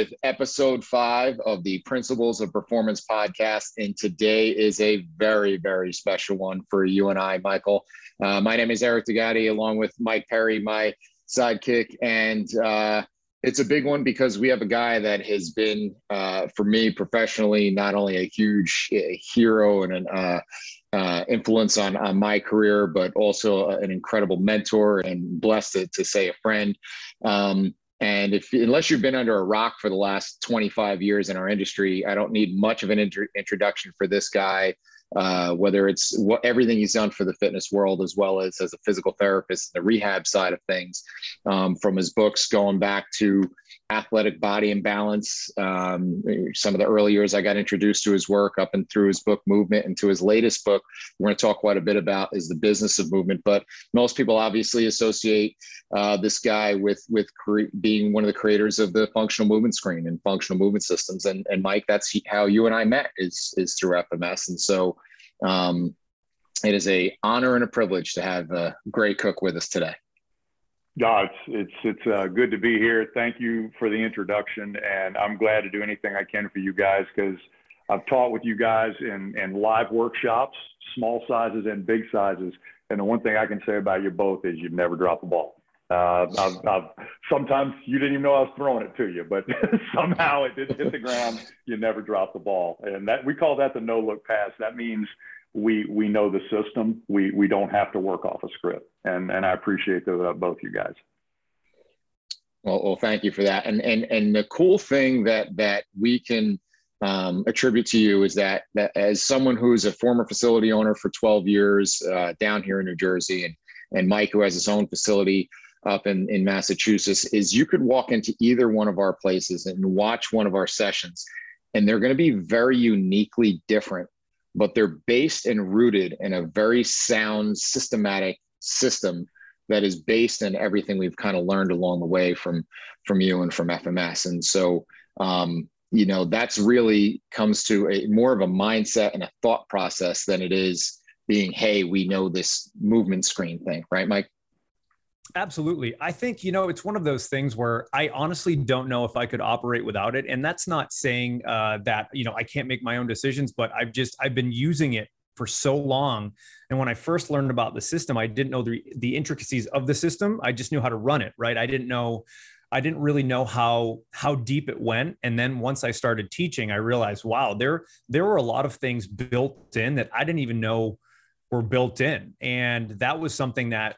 With episode five of the Principles of Performance podcast. And today is a very, very special one for you and I, Michael. Uh, my name is Eric D'Agati, along with Mike Perry, my sidekick. And uh, it's a big one because we have a guy that has been, uh, for me professionally, not only a huge uh, hero and an uh, uh, influence on, on my career, but also an incredible mentor and blessed to, to say a friend. Um, and if unless you've been under a rock for the last 25 years in our industry, I don't need much of an intro- introduction for this guy. Uh, whether it's what everything he's done for the fitness world as well as as a physical therapist, the rehab side of things, um, from his books going back to athletic body and balance. Um, some of the early years I got introduced to his work up and through his book Movement and to his latest book, we're going to talk quite a bit about is the business of movement. But most people obviously associate uh, this guy with with cre- being one of the creators of the functional movement screen and functional movement systems. And and Mike, that's how you and I met is is through FMS. And so um, it is a honor and a privilege to have a Gray Cook with us today. Yeah, it's it's it's uh, good to be here. Thank you for the introduction, and I'm glad to do anything I can for you guys because I've taught with you guys in in live workshops, small sizes and big sizes. And the one thing I can say about you both is you've never dropped the ball. Uh, I've, I've, sometimes you didn't even know I was throwing it to you, but somehow it didn't hit the ground. You never dropped the ball, and that we call that the no look pass. That means we we know the system. We we don't have to work off a script, and and I appreciate the, both you guys. Well, well, thank you for that. And and and the cool thing that that we can um, attribute to you is that that as someone who's a former facility owner for 12 years uh, down here in New Jersey, and and Mike who has his own facility up in, in Massachusetts, is you could walk into either one of our places and watch one of our sessions, and they're going to be very uniquely different but they're based and rooted in a very sound, systematic system that is based in everything we've kind of learned along the way from from you and from FMS. And so, um, you know, that's really comes to a more of a mindset and a thought process than it is being, hey, we know this movement screen thing, right, Mike? Absolutely. I think, you know, it's one of those things where I honestly don't know if I could operate without it. And that's not saying uh, that, you know, I can't make my own decisions, but I've just, I've been using it for so long. And when I first learned about the system, I didn't know the, the intricacies of the system. I just knew how to run it, right? I didn't know, I didn't really know how, how deep it went. And then once I started teaching, I realized, wow, there, there were a lot of things built in that I didn't even know were built in. And that was something that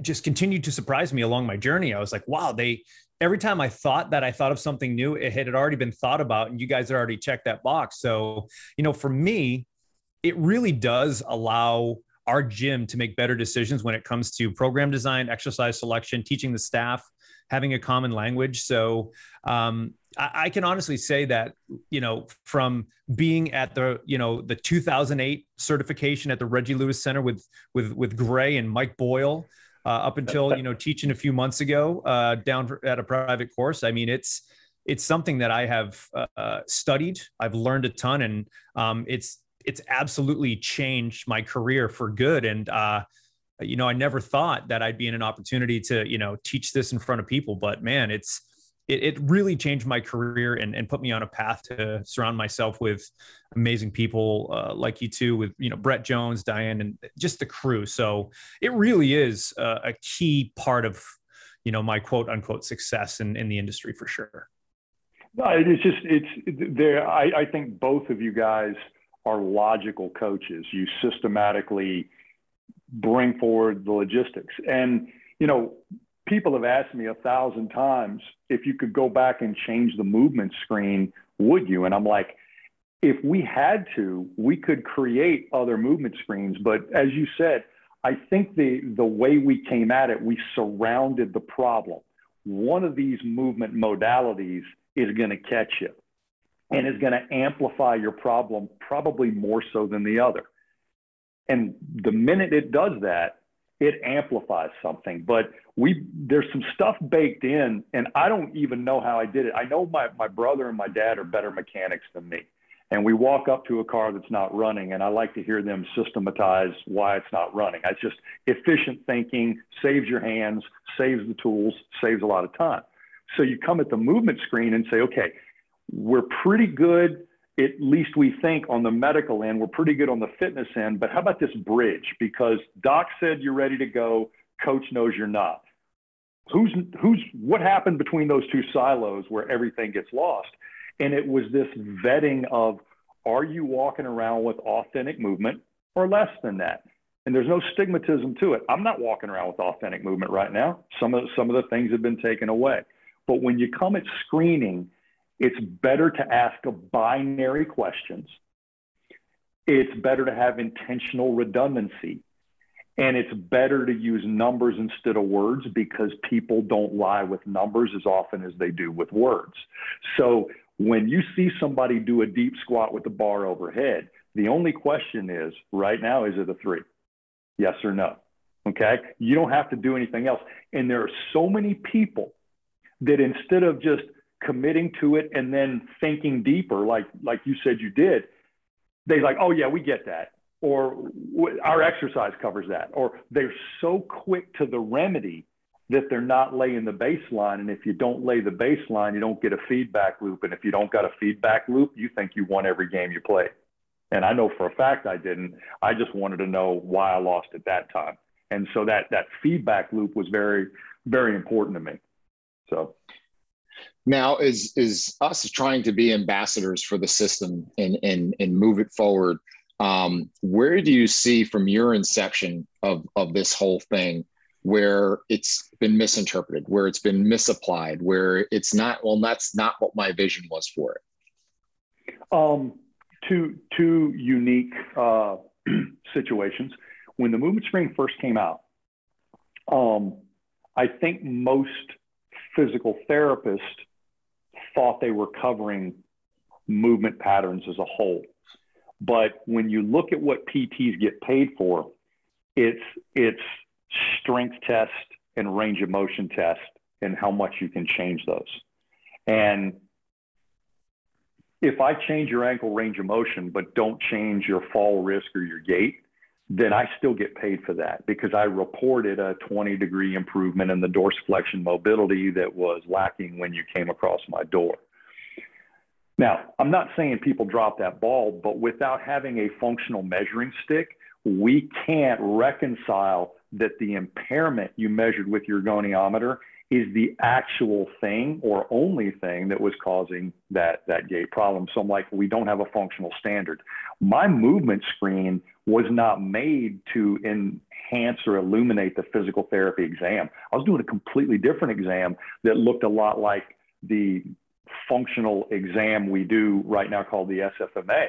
just continued to surprise me along my journey. I was like, wow, they every time I thought that I thought of something new, it had already been thought about, and you guys had already checked that box. So, you know, for me, it really does allow our gym to make better decisions when it comes to program design, exercise selection, teaching the staff, having a common language. So, um, I, I can honestly say that you know from being at the you know the 2008 certification at the Reggie Lewis Center with with with Gray and Mike Boyle uh, up until you know teaching a few months ago uh, down at a private course. I mean, it's it's something that I have uh, studied. I've learned a ton, and um, it's it's absolutely changed my career for good. And uh, you know, I never thought that I'd be in an opportunity to you know teach this in front of people, but man, it's it, it really changed my career and, and put me on a path to surround myself with amazing people uh, like you two with you know brett jones diane and just the crew so it really is a, a key part of you know my quote unquote success in, in the industry for sure No, it's just it's there. I, I think both of you guys are logical coaches. You systematically bring forward the logistics, and you know people have asked me a thousand times if you could go back and change the movement screen, would you? And I'm like, if we had to, we could create other movement screens. But as you said, I think the, the way we came at it, we surrounded the problem. One of these movement modalities is going to catch you and is going to amplify your problem probably more so than the other. And the minute it does that, it amplifies something. But we there's some stuff baked in, and I don't even know how I did it. I know my, my brother and my dad are better mechanics than me and we walk up to a car that's not running and i like to hear them systematize why it's not running it's just efficient thinking saves your hands saves the tools saves a lot of time so you come at the movement screen and say okay we're pretty good at least we think on the medical end we're pretty good on the fitness end but how about this bridge because doc said you're ready to go coach knows you're not who's who's what happened between those two silos where everything gets lost and it was this vetting of are you walking around with authentic movement or less than that? And there's no stigmatism to it. I'm not walking around with authentic movement right now. Some of, some of the things have been taken away. But when you come at screening, it's better to ask binary questions. It's better to have intentional redundancy. And it's better to use numbers instead of words because people don't lie with numbers as often as they do with words. So when you see somebody do a deep squat with the bar overhead, the only question is right now, is it a three? Yes or no? Okay. You don't have to do anything else. And there are so many people that instead of just committing to it and then thinking deeper, like, like you said you did, they like, oh, yeah, we get that. Or our exercise covers that. Or they're so quick to the remedy that they're not laying the baseline. And if you don't lay the baseline, you don't get a feedback loop. And if you don't got a feedback loop, you think you won every game you play. And I know for a fact I didn't. I just wanted to know why I lost at that time. And so that that feedback loop was very, very important to me. So now is is us trying to be ambassadors for the system and and and move it forward. Um, where do you see from your inception of of this whole thing where it's been misinterpreted, where it's been misapplied, where it's not, well, that's not what my vision was for it? Um, two, two unique uh, situations. When the movement screen first came out, um, I think most physical therapists thought they were covering movement patterns as a whole. But when you look at what PTs get paid for, it's it's strength test and range of motion test and how much you can change those. And if I change your ankle range of motion, but don't change your fall risk or your gait, then I still get paid for that because I reported a 20 degree improvement in the dorsiflexion mobility that was lacking when you came across my door. Now, I'm not saying people drop that ball, but without having a functional measuring stick, we can't reconcile that the impairment you measured with your goniometer is the actual thing or only thing that was causing that, that gait problem. So I'm like, we don't have a functional standard. My movement screen was not made to enhance or illuminate the physical therapy exam. I was doing a completely different exam that looked a lot like the functional exam we do right now called the SFMA.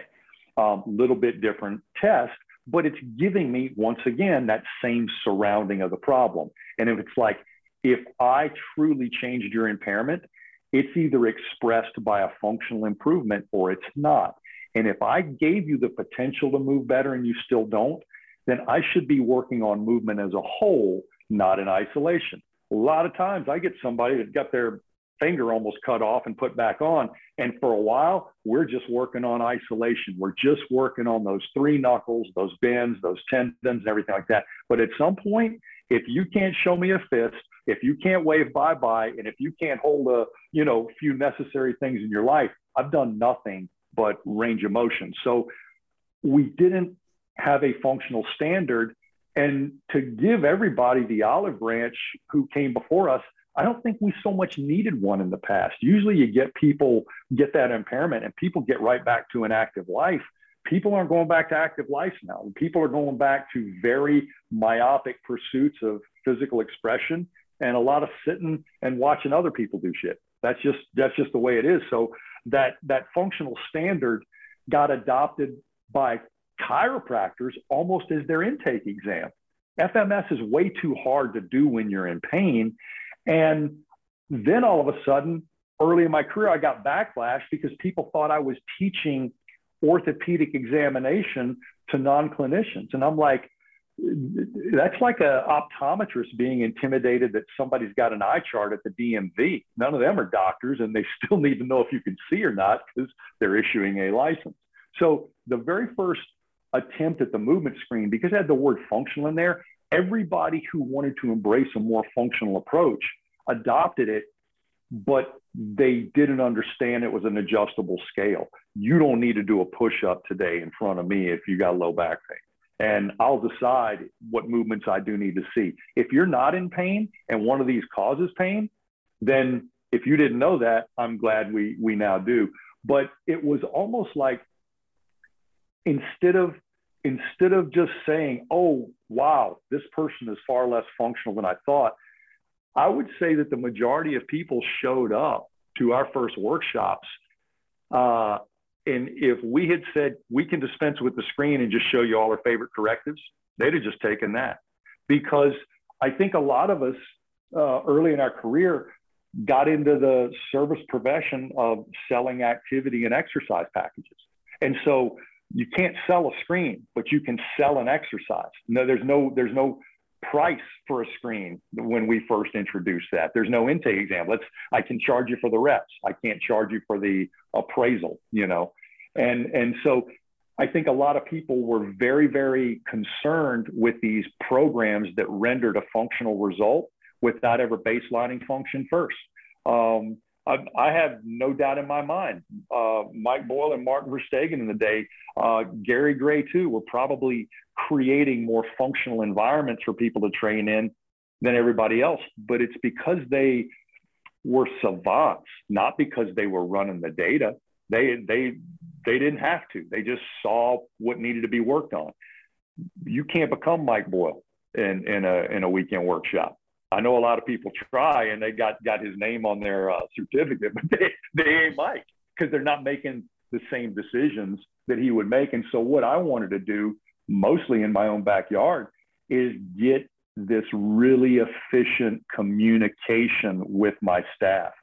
A um, little bit different test, but it's giving me once again that same surrounding of the problem. And if it's like, if I truly changed your impairment, it's either expressed by a functional improvement or it's not. And if I gave you the potential to move better and you still don't, then I should be working on movement as a whole, not in isolation. A lot of times I get somebody that got their finger almost cut off and put back on. And for a while, we're just working on isolation. We're just working on those three knuckles, those bends, those tendons, and everything like that. But at some point, if you can't show me a fist, if you can't wave bye bye, and if you can't hold a you know few necessary things in your life, I've done nothing but range of motion. So we didn't have a functional standard. And to give everybody the olive branch who came before us, I don't think we so much needed one in the past. Usually you get people get that impairment and people get right back to an active life, people aren't going back to active life now. People are going back to very myopic pursuits of physical expression and a lot of sitting and watching other people do shit. That's just that's just the way it is. So that that functional standard got adopted by chiropractors almost as their intake exam. FMS is way too hard to do when you're in pain. And then all of a sudden, early in my career, I got backlash because people thought I was teaching orthopedic examination to non clinicians. And I'm like, that's like an optometrist being intimidated that somebody's got an eye chart at the DMV. None of them are doctors, and they still need to know if you can see or not because they're issuing a license. So the very first attempt at the movement screen, because it had the word functional in there, everybody who wanted to embrace a more functional approach adopted it, but they didn't understand it was an adjustable scale. You don't need to do a push up today in front of me if you got low back pain. And I'll decide what movements I do need to see. If you're not in pain and one of these causes pain, then if you didn't know that, I'm glad we, we now do. But it was almost like instead of instead of just saying, oh, wow, this person is far less functional than I thought, I would say that the majority of people showed up to our first workshops. Uh, and if we had said we can dispense with the screen and just show you all our favorite correctives, they'd have just taken that. Because I think a lot of us uh, early in our career got into the service profession of selling activity and exercise packages. And so you can't sell a screen, but you can sell an exercise. No, there's no there's no price for a screen when we first introduced that. There's no intake exam. Let's I can charge you for the reps. I can't charge you for the appraisal, you know. And and so I think a lot of people were very, very concerned with these programs that rendered a functional result without ever baselining function first. Um, I, I, have no doubt in my mind. Uh, Mike Boyle and Martin Verstegen in the day, uh, Gary Gray too, were probably creating more functional environments for people to train in than everybody else. But it's because they were savants, not because they were running the data. They they they didn't have to. They just saw what needed to be worked on. You can't become Mike Boyle in in a in a weekend workshop. I know a lot of people try and they got got his name on their uh, certificate, but they, they ain't Mike because they're not making the same decisions that he would make. And so what I wanted to do, mostly in my own backyard, is get this really efficient communication with my staff.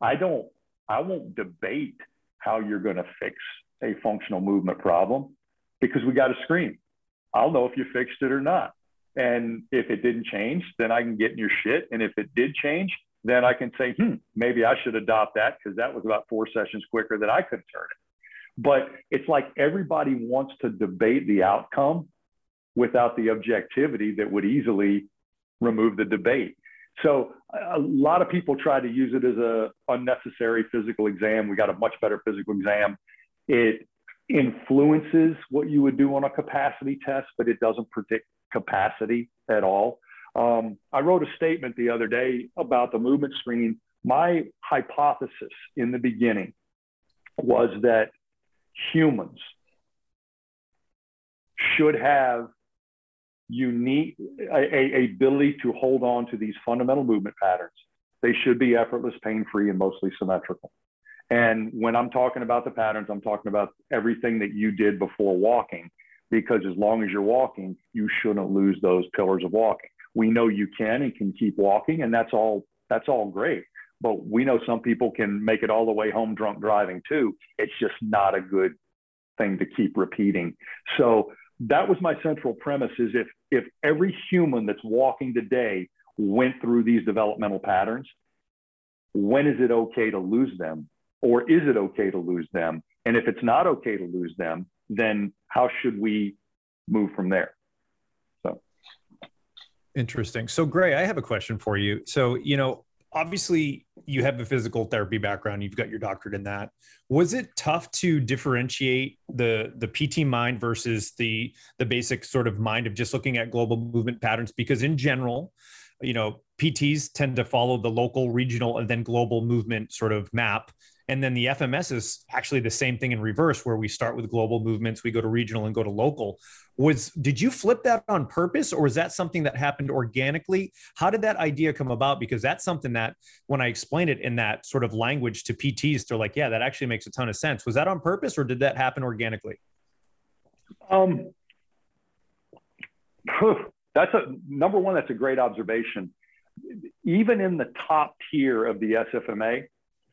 I don't, I won't debate how you're going to fix a functional movement problem because we got a screen. I'll know if you fixed it or not. And if it didn't change, then I can get in your shit. And if it did change, then I can say, hmm, maybe I should adopt that because that was about four sessions quicker that I could turn it. But it's like everybody wants to debate the outcome without the objectivity that would easily remove the debate. So a lot of people try to use it as a unnecessary physical exam. We got a much better physical exam. It influences what you would do on a capacity test, but it doesn't predict capacity at all. Um, I wrote a statement the other day about the movement screen. My hypothesis in the beginning was that humans should have unique a, a, ability to hold on to these fundamental movement patterns. They should be effortless, pain-free, and mostly symmetrical. And when I'm talking about the patterns, I'm talking about everything that you did before walking because as long as you're walking, you shouldn't lose those pillars of walking. We know you can and can keep walking, and that's all that's all great. But we know some people can make it all the way home drunk driving too. It's just not a good thing to keep repeating. So that was my central premise is if if every human that's walking today went through these developmental patterns, when is it okay to lose them? Or is it okay to lose them? And if it's not okay to lose them, then how should we move from there? So interesting. So Gray, I have a question for you. So, you know, obviously you have a physical therapy background you've got your doctorate in that was it tough to differentiate the the pt mind versus the the basic sort of mind of just looking at global movement patterns because in general you know pts tend to follow the local regional and then global movement sort of map And then the FMS is actually the same thing in reverse, where we start with global movements, we go to regional and go to local. Was did you flip that on purpose, or was that something that happened organically? How did that idea come about? Because that's something that when I explain it in that sort of language to PTs, they're like, "Yeah, that actually makes a ton of sense." Was that on purpose, or did that happen organically? Um, that's a number one. That's a great observation. Even in the top tier of the SFMA,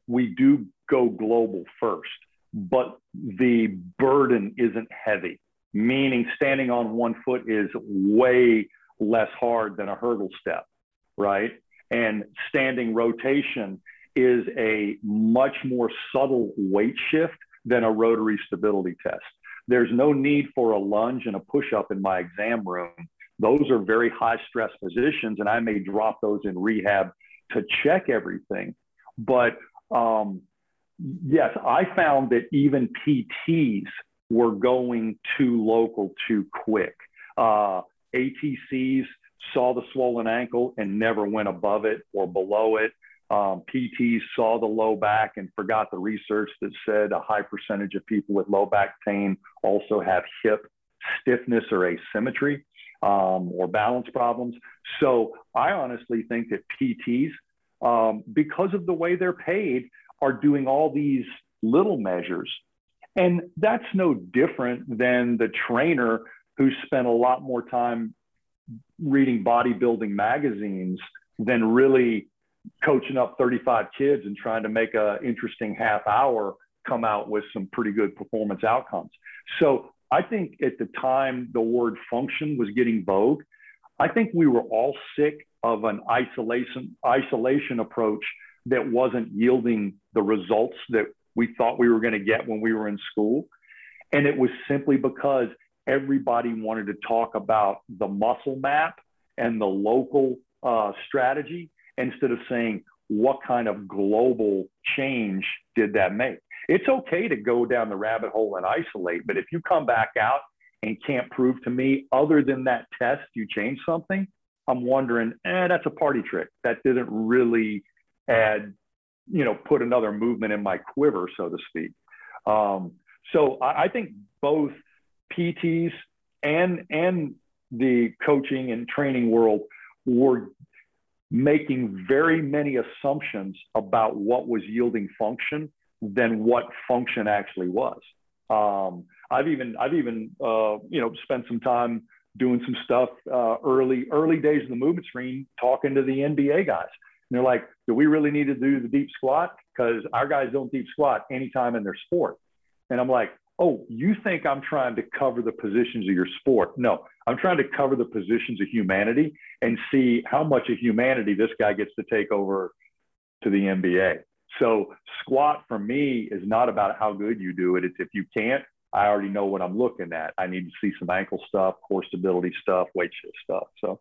we do go global first, but the burden isn't heavy, meaning standing on one foot is way less hard than a hurdle step, right? And standing rotation is a much more subtle weight shift than a rotary stability test. There's no need for a lunge and a push up in my exam room. Those are very high stress positions, and I may drop those in rehab to check everything. But um, yes, I found that even PTs were going too local too quick. Uh, ATCs saw the swollen ankle and never went above it or below it. Um, PTs saw the low back and forgot the research that said a high percentage of people with low back pain also have hip stiffness or asymmetry um, or balance problems. So I honestly think that PTs um, because of the way they're paid, are doing all these little measures. And that's no different than the trainer who spent a lot more time reading bodybuilding magazines than really coaching up 35 kids and trying to make an interesting half hour come out with some pretty good performance outcomes. So I think at the time the word function was getting vogue, I think we were all sick of an isolation isolation approach that wasn't yielding the results that we thought we were going to get when we were in school. And it was simply because everybody wanted to talk about the muscle map and the local uh, strategy instead of saying, what kind of global change did that make? It's okay to go down the rabbit hole and isolate, but if you come back out and can't prove to me, other than that test, you changed something, I'm wondering, eh, that's a party trick. That didn't really add, you know, put another movement in my quiver, so to speak. Um, so I, I think both PTs and and the coaching and training world were making very many assumptions about what was yielding function than what function actually was. Um, I've even I've even uh, you know spent some time doing some stuff uh, early early days of the movement screen, talking to the NBA guys. And they're like, "Do we really need to do the deep squat? Because our guys don't deep squat anytime in their sport." And I'm like, "Oh, you think I'm trying to cover the positions of your sport? No, I'm trying to cover the positions of humanity and see how much of humanity this guy gets to take over to the NBA." So squat for me is not about how good you do it. It's if you can't, I already know what I'm looking at. I need to see some ankle stuff, core stability stuff, weight shift stuff. So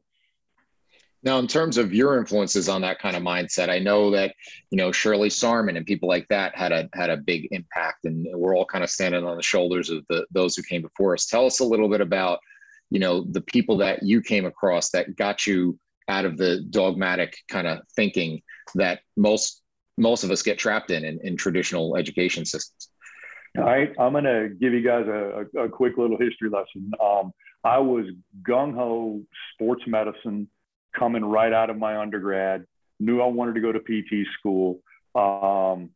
now, in terms of your influences on that kind of mindset, I know that you know Shirley Sahrmann and people like that had a had a big impact, and we're all kind of standing on the shoulders of the those who came before us. Tell us a little bit about you know the people that you came across that got you out of the dogmatic kind of thinking that most most of us get trapped in in, in traditional education systems. All right, I'm going to give you guys a, a quick little history lesson. Um, I was gung ho sports medicine coming right out of my undergrad, knew I wanted to go to PT school, um,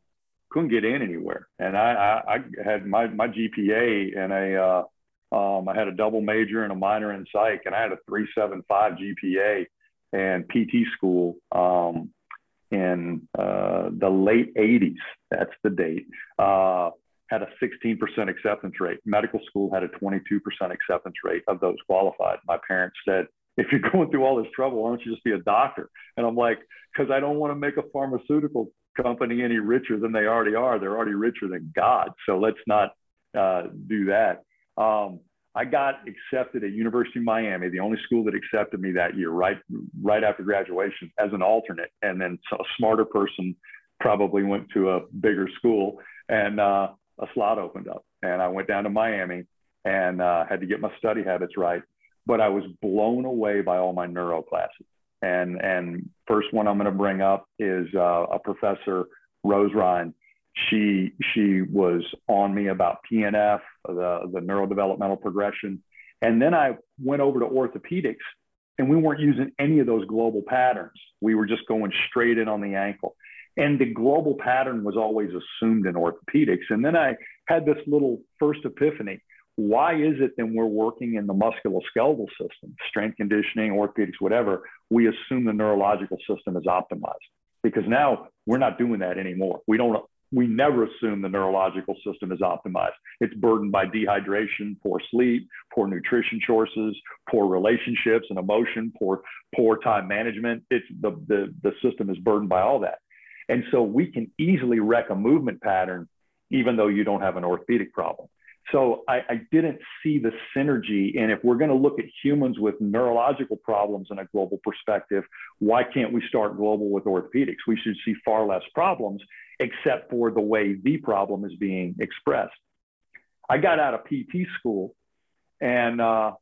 couldn't get in anywhere. And I, I, I had my, my GPA and a, uh, um, I had a double major and a minor in psych, and I had a 375 GPA and PT school um, in uh, the late 80s. That's the date. Uh, had a 16% acceptance rate. Medical school had a 22% acceptance rate of those qualified. My parents said, if you're going through all this trouble, why don't you just be a doctor? And I'm like, because I don't want to make a pharmaceutical company any richer than they already are. They're already richer than God. So let's not uh, do that. Um, I got accepted at University of Miami, the only school that accepted me that year, right right after graduation, as an alternate. And then a smarter person probably went to a bigger school. And uh, a slot opened up and I went down to Miami and uh, had to get my study habits right. But I was blown away by all my neuro classes. And, and first one I'm going to bring up is uh, a professor, Rose Ryan. she she was on me about PNF, the the neurodevelopmental progression, and then I went over to orthopedics, and we weren't using any of those global patterns. We were just going straight in on the ankle, and the global pattern was always assumed in orthopedics. And then I had this little first epiphany. Why is it then we're working in the musculoskeletal system, strength conditioning, orthopedics, whatever, we assume the neurological system is optimized? Because now we're not doing that anymore. We don't we never assume the neurological system is optimized. It's burdened by dehydration, poor sleep, poor nutrition choices, poor relationships and emotion, poor poor time management. It's the, the, the system is burdened by all that. And so we can easily wreck a movement pattern, even though you don't have an orthopedic problem. So I, I didn't see the synergy. And if we're going to look at humans with neurological problems in a global perspective, why can't we start global with orthopedics? We should see far less problems except for the way the problem is being expressed. I got out of PT school and uh,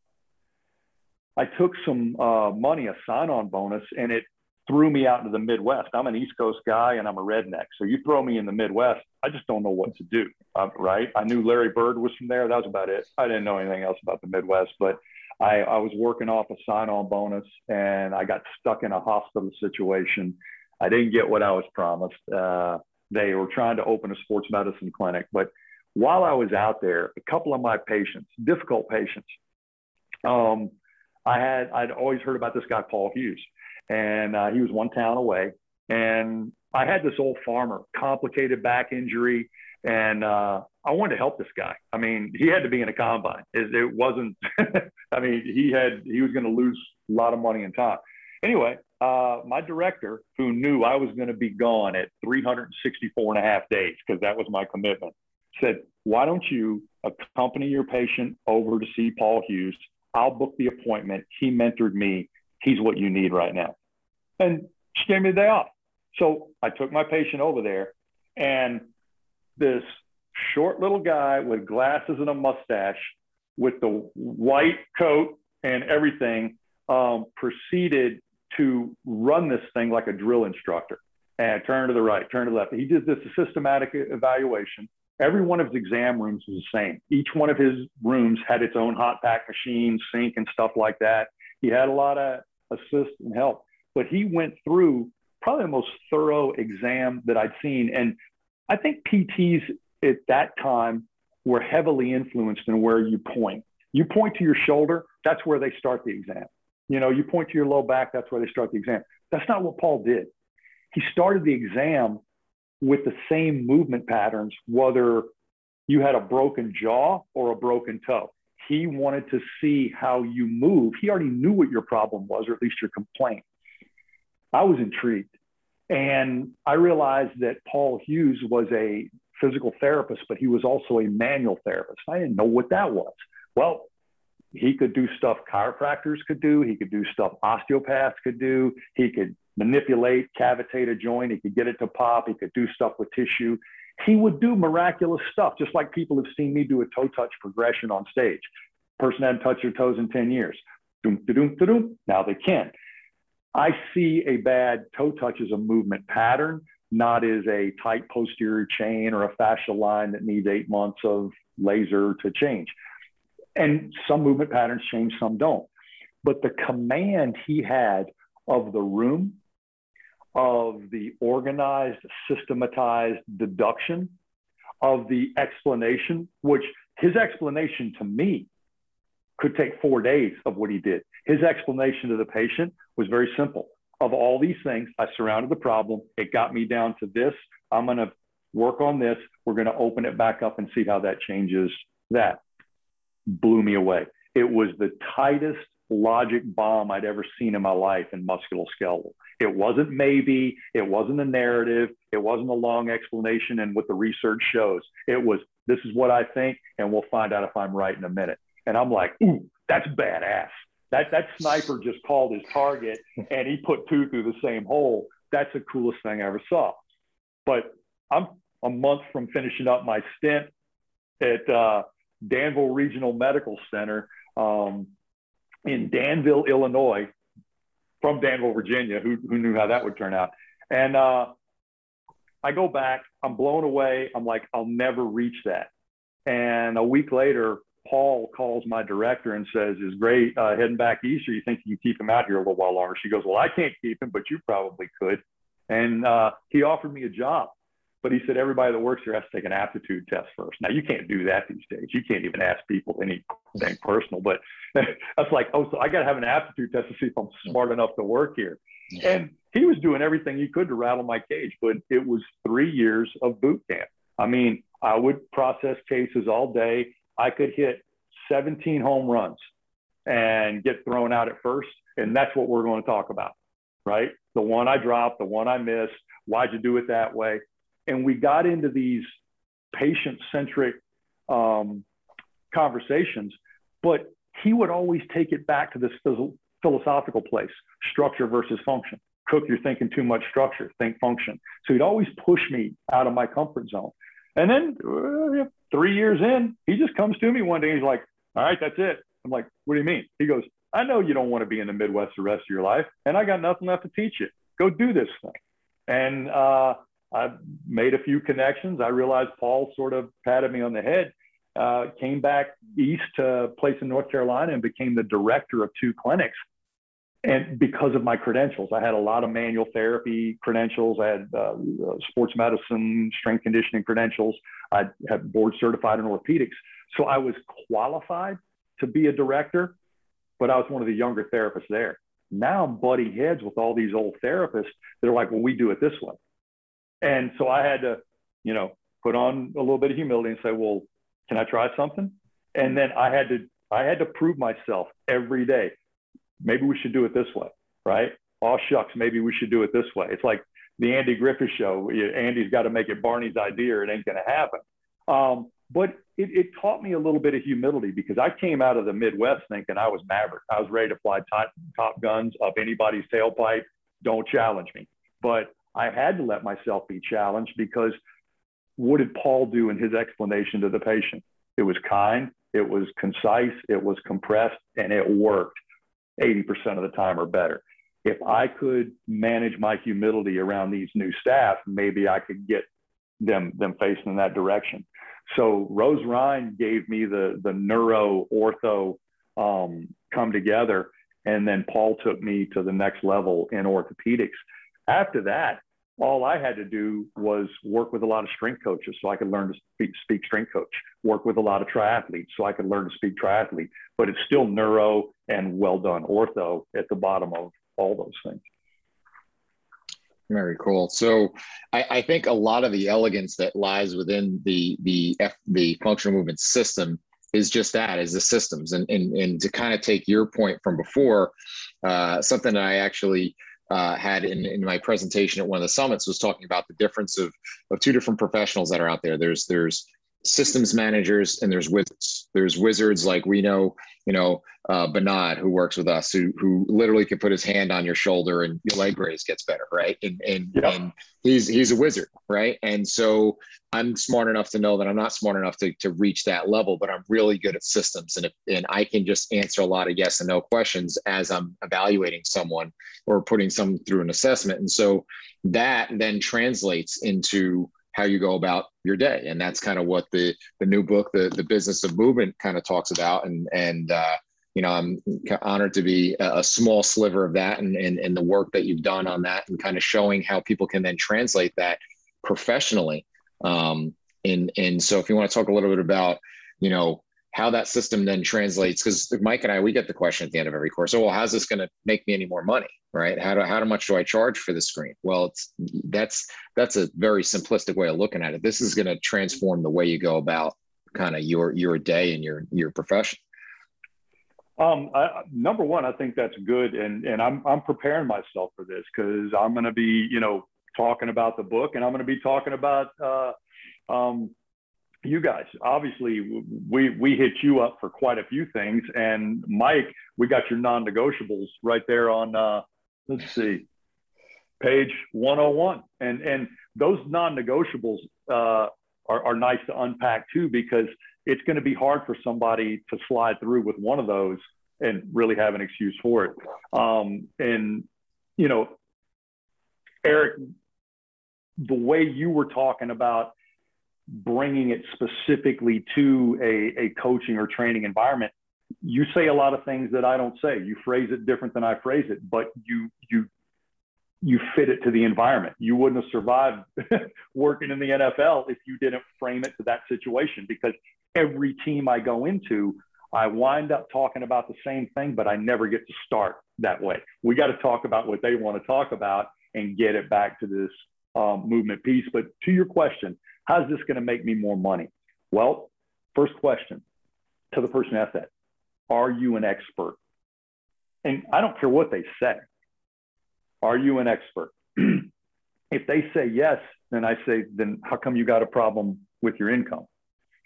I took some uh, money, a sign on bonus, and it threw me out into the Midwest. I'm an East Coast guy and I'm a redneck. So you throw me in the Midwest, I just don't know what to do. Uh, right. I knew Larry Bird was from there. That was about it. I didn't know anything else about the Midwest, but I, I was working off a sign on bonus and I got stuck in a hospital situation. I didn't get what I was promised. Uh, they were trying to open a sports medicine clinic. But while I was out there, a couple of my patients, difficult patients, um, I had, I'd always heard about this guy, Paul Hughes, and uh, he was one town away. And I had this old farmer, complicated back injury, and uh, I wanted to help this guy. I mean, he had to be in a combine. It, it wasn't. I mean, he had he was going to lose a lot of money and time. Anyway, uh, my director, who knew I was going to be gone at 364 and a half days, because that was my commitment, said, Why don't you accompany your patient over to see Paul Hughes? I'll book the appointment. He mentored me. He's what you need right now. And she gave me the day off. So I took my patient over there, and this short little guy with glasses and a mustache with the white coat and everything um, proceeded to run this thing like a drill instructor and turn to the right, turn to the left. He did this systematic evaluation. Every one of his exam rooms was the same. Each one of his rooms had its own hot pack machine, sink, and stuff like that. He had a lot of assist and help, but he went through probably the most thorough exam that I'd seen. And I think PTs at that time were heavily influenced in where you point. You point to your shoulder, that's where they start the exam. You know, you point to your low back, that's where they start the exam. That's not what Paul did. He started the exam with the same movement patterns, whether you had a broken jaw or a broken toe. He wanted to see how you move. He already knew what your problem was, or at least your complaint. I was intrigued. And I realized that Paul Hughes was a physical therapist, but he was also a manual therapist. I didn't know what that was. Well, he could do stuff chiropractors could do. He could do stuff osteopaths could do. He could manipulate, cavitate a joint. He could get it to pop. He could do stuff with tissue. He would do miraculous stuff, just like people have seen me do a toe touch progression on stage. Person hadn't touched their toes in 10 years. Doom, doom, doom, now they can. I see a bad toe touch as a movement pattern, not as a tight posterior chain or a fascial line that needs eight months of laser to change. And some movement patterns change, some don't. But the command he had of the room, of the organized, systematized deduction, of the explanation, which his explanation to me could take four days of what he did. His explanation to the patient was very simple. Of all these things, I surrounded the problem. It got me down to this. I'm going to work on this. We're going to open it back up and see how that changes that blew me away. It was the tightest logic bomb I'd ever seen in my life in musculoskeletal. It wasn't maybe, it wasn't a narrative, it wasn't a long explanation and what the research shows. It was, this is what I think, and we'll find out if I'm right in a minute. And I'm like, ooh, that's badass. That, that sniper just called his target and he put two through the same hole. That's the coolest thing I ever saw. But I'm a month from finishing up my stint at uh, Danville Regional Medical Center um, in Danville, Illinois, from Danville, Virginia. Who, who knew how that would turn out? And uh, I go back, I'm blown away. I'm like, I'll never reach that. And a week later, Paul calls my director and says, "Is Gray uh, heading back east, or you think you can keep him out here a little while longer?" She goes, "Well, I can't keep him, but you probably could." And uh, he offered me a job, but he said everybody that works here has to take an aptitude test first. Now you can't do that these days. You can't even ask people anything personal. But that's like, oh, so I got to have an aptitude test to see if I'm smart enough to work here. And he was doing everything he could to rattle my cage, but it was three years of boot camp. I mean, I would process cases all day. I could hit 17 home runs and get thrown out at first. And that's what we're going to talk about, right? The one I dropped, the one I missed. Why'd you do it that way? And we got into these patient centric um, conversations, but he would always take it back to this philosophical place structure versus function. Cook, you're thinking too much structure, think function. So he'd always push me out of my comfort zone. And then uh, three years in, he just comes to me one day. He's like, All right, that's it. I'm like, What do you mean? He goes, I know you don't want to be in the Midwest the rest of your life, and I got nothing left to teach you. Go do this thing. And uh, I made a few connections. I realized Paul sort of patted me on the head. Uh, came back east to a place in North Carolina and became the director of two clinics and because of my credentials, I had a lot of manual therapy credentials. I had uh, sports medicine, strength conditioning credentials. I had board certified in orthopedics. So I was qualified to be a director, but I was one of the younger therapists there. Now I'm butting heads with all these old therapists that are like, well, we do it this way. And so I had to, you know, put on a little bit of humility and say, well, can I try something? And then I had to, I had to prove myself every day maybe we should do it this way, right? Oh shucks, maybe we should do it this way. It's like the Andy Griffith show. Andy's got to make it Barney's idea, or it ain't going to happen. Um, but it, it, taught me a little bit of humility because I came out of the Midwest thinking I was maverick. I was ready to fly top, top guns up anybody's tailpipe. Don't challenge me. But I had to let myself be challenged because what did Paul do in his explanation to the patient? It was kind, it was concise, it was compressed, and it worked. 80% of the time or better. If I could manage my humility around these new staff, maybe I could get them them facing in that direction. So Rose Ryan gave me the the neuro ortho um, come together, and then Paul took me to the next level in orthopedics. After that, all I had to do was work with a lot of strength coaches so I could learn to speak, speak strength coach, work with a lot of triathletes so I could learn to speak triathlete, but it's still neuro and well done ortho at the bottom of all those things. Very cool. So I, I think a lot of the elegance that lies within the the F, the functional movement system is just that is the systems and and, and to kind of take your point from before uh, something that I actually uh, had in, in my presentation at one of the summits was talking about the difference of, of two different professionals that are out there. There's there's systems managers and there's wizards. There's wizards like we know, you know, uh, Bernard who works with us, who who literally can put his hand on your shoulder and your leg raise gets better, right? And and, yep. and he's he's a wizard, right? And so I'm smart enough to know that I'm not smart enough to, to reach that level, but I'm really good at systems, and if, and I can just answer a lot of yes and no questions as I'm evaluating someone or putting someone through an assessment, and so that then translates into how you go about your day. And that's kind of what the the new book the the business of movement kind of talks about. And and uh, you know i'm honored to be a, small sliver of that and, and and the work that you've done on that and kind of showing how people can then translate that professionally. Um and and so if you want to talk a little bit about you know how that system then translates because mike and i we get the question at the end of every course oh well how's this going to make me any more money right? How do how much do i charge for the screen? Well it's that's that's a very simplistic way of looking at it. This is going to transform the way you go about kind of your your day and your your profession. Um, I, number one, I think that's good, and and I'm I'm preparing myself for this because I'm going to be you know talking about the book, and I'm going to be talking about uh, um, you guys. Obviously we we hit you up for quite a few things and mike we got your non-negotiables right there on uh let's see. Page 101 and and those non-negotiables uh are, are nice to unpack too because it's going to be hard for somebody to slide through with one of those and really have an excuse for it. Um and you know eric the way you were talking about bringing it specifically to a, a coaching or training environment, you say a lot of things that I don't say. You phrase it different than I phrase it, but you you you fit it to the environment. You wouldn't have survived working in the NFL if you didn't frame it to that situation because every team I go into, I wind up talking about the same thing, but I never get to start that way. We got to talk about what they want to talk about and get it back to this um, movement piece. But to your question, how's this going to make me more money? Well, first question to the person asked that Are you an expert? And I don't care what they say. Are you an expert? if they say yes, then I say, then how come you got a problem with your income?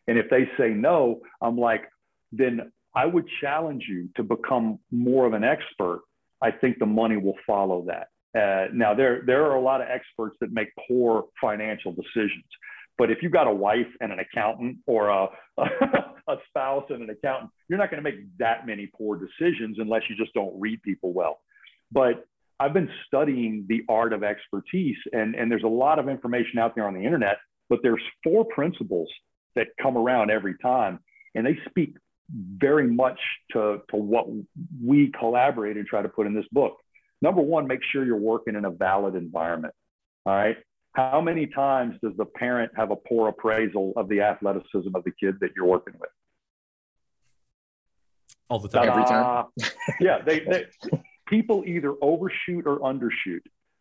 And if they say no, I'm like, then I would challenge you to become more of an expert. I think the money will follow that. Uh, now, there, there are a lot of experts that make poor financial decisions. But if you've got a wife and an accountant or a, a spouse and an accountant, you're not going to make that many poor decisions unless you just don't read people well. But I've been studying the art of expertise, and, and there's a lot of information out there on the internet, but there's four principles that come around every time, and they speak very much to, to what we collaborate and try to put in this book. Number one, make sure you're working in a valid environment. All right. How many times does the parent have a poor appraisal of the athleticism of the kid that you're working with? All the time. Every time. yeah. They, they, people either overshoot or undershoot.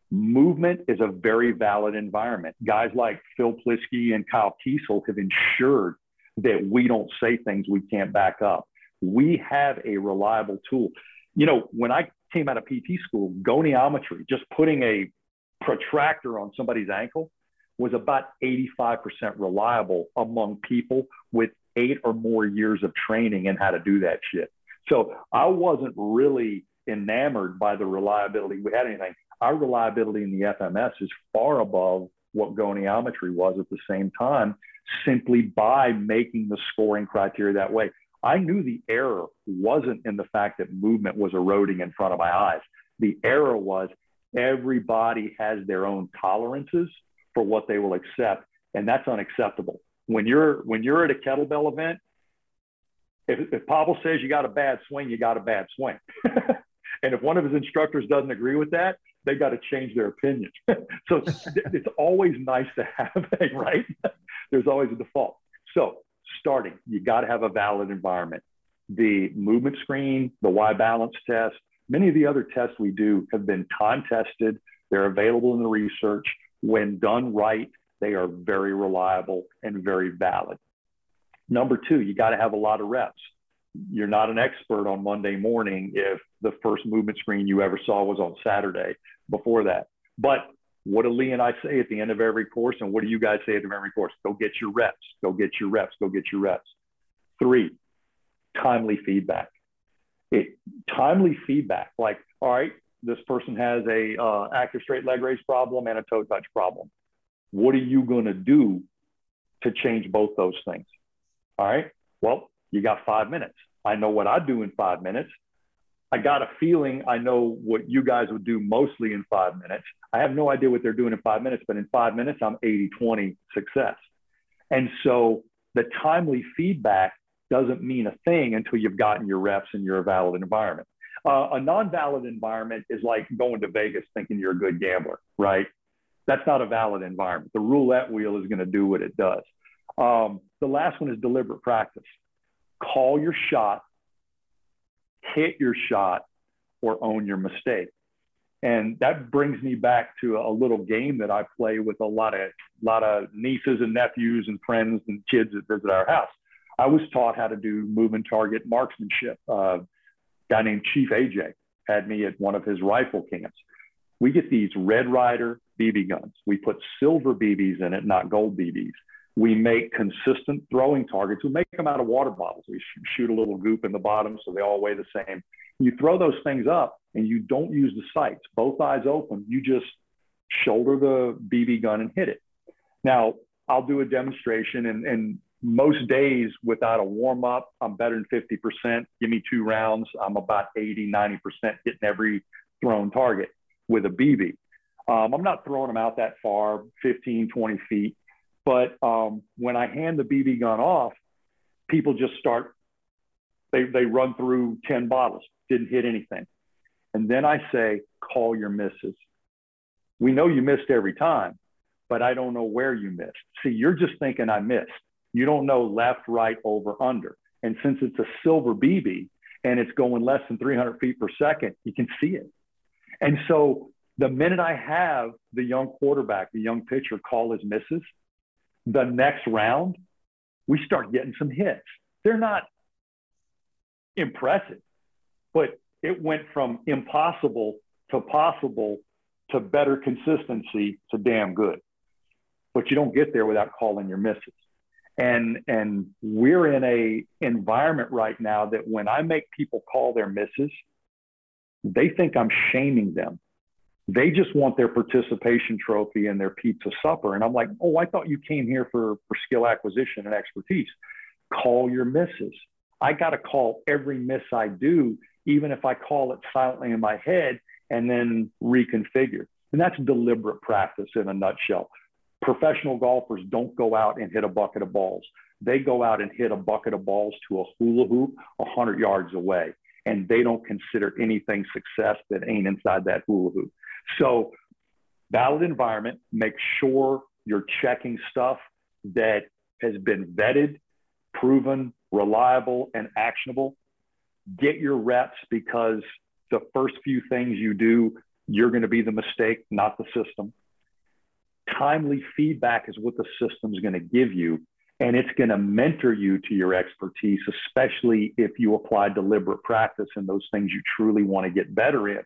Movement is a very valid environment. Guys like Phil Plisky and Kyle Kiesel have ensured that we don't say things we can't back up. We have a reliable tool. You know, when I came out of PT school, goniometry, just putting a protractor on somebody's ankle was about 85% reliable among people with eight or more years of training in how to do that shit. So I wasn't really enamored by the reliability we had anything. Our reliability in the FMS is far above what goniometry was at the same time, simply by making the scoring criteria that way. I knew the error wasn't in the fact that movement was eroding in front of my eyes. The error was everybody has their own tolerances for what they will accept, and that's unacceptable. When you're when you're at a kettlebell event, if, if Pavel says you got a bad swing, you got a bad swing. and if one of his instructors doesn't agree with that, they got to change their opinion. so it's always nice to have a right. There's always a default. So starting, you got to have a valid environment. The movement screen, the Y balance test, Many of the other tests we do have been time tested. They're available in the research. When done right, they are very reliable and very valid. Number two, you got to have a lot of reps. You're not an expert on Monday morning if the first movement screen you ever saw was on Saturday before that. But what do Lee and I say at the end of every course? And what do you guys say at the end of every course? Go get your reps, go get your reps, go get your reps. Three, timely feedback it timely feedback like all right this person has a uh, active straight leg raise problem and a toe touch problem. What are you going to do to change both those things? All right well you got five minutes. I know what i do in five minutes. I got a feeling i know what you guys would do mostly in five minutes. I have no idea what they're doing in five minutes but in five minutes i'm 80 20 success. And so the timely feedback doesn't mean a thing until you've gotten your reps in your valid environment. Uh, a non-valid environment is like going to Vegas thinking you're a good gambler, right? That's not a valid environment. The roulette wheel is going to do what it does. Um, the last one is deliberate practice. Call your shot, hit your shot, or own your mistake. And that brings me back to a little game that I play with a lot of lot of nieces and nephews and friends and kids that visit our house. I was taught how to do movement target marksmanship. Uh, guy named Chief AJ had me at one of his rifle camps. We get these Red Ryder BB guns. We put silver BBs in it, not gold BBs. We make consistent throwing targets. We make them out of water bottles. We shoot a little goop in the bottom so they all weigh the same. You throw those things up and you don't use the sights, both eyes open. You just shoulder the BB gun and hit it. Now, I'll do a demonstration and, and most days without a warm up, I'm better than 50%. Give me two rounds, I'm about 80, 90% hitting every thrown target with a BB. Um, I'm not throwing them out that far, 15, 20 feet. But um, when I hand the BB gun off, people just start, they, they run through 10 bottles, didn't hit anything. And then I say, call your misses. We know you missed every time, but I don't know where you missed. See, you're just thinking I missed. You don't know left, right, over, under. And since it's a silver BB and it's going less than 300 feet per second, you can see it. And so the minute I have the young quarterback, the young pitcher call his misses, the next round, we start getting some hits. They're not impressive, but it went from impossible to possible to better consistency to damn good. But you don't get there without calling your misses. And and we're in a environment right now that when I make people call their misses, they think I'm shaming them. They just want their participation trophy and their pizza supper. And I'm like, oh, I thought you came here for, for skill acquisition and expertise. Call your misses. I got to call every miss I do, even if I call it silently in my head and then reconfigure. And that's deliberate practice in a nutshell. Professional golfers don't go out and hit a bucket of balls. They go out and hit a bucket of balls to a hula hoop 100 yards away. And they don't consider anything success that ain't inside that hula hoop. So, valid environment, make sure you're checking stuff that has been vetted, proven, reliable, and actionable. Get your reps because the first few things you do, you're going to be the mistake, not the system. Timely feedback is what the system is going to give you, and it's going to mentor you to your expertise, especially if you apply deliberate practice in those things you truly want to get better in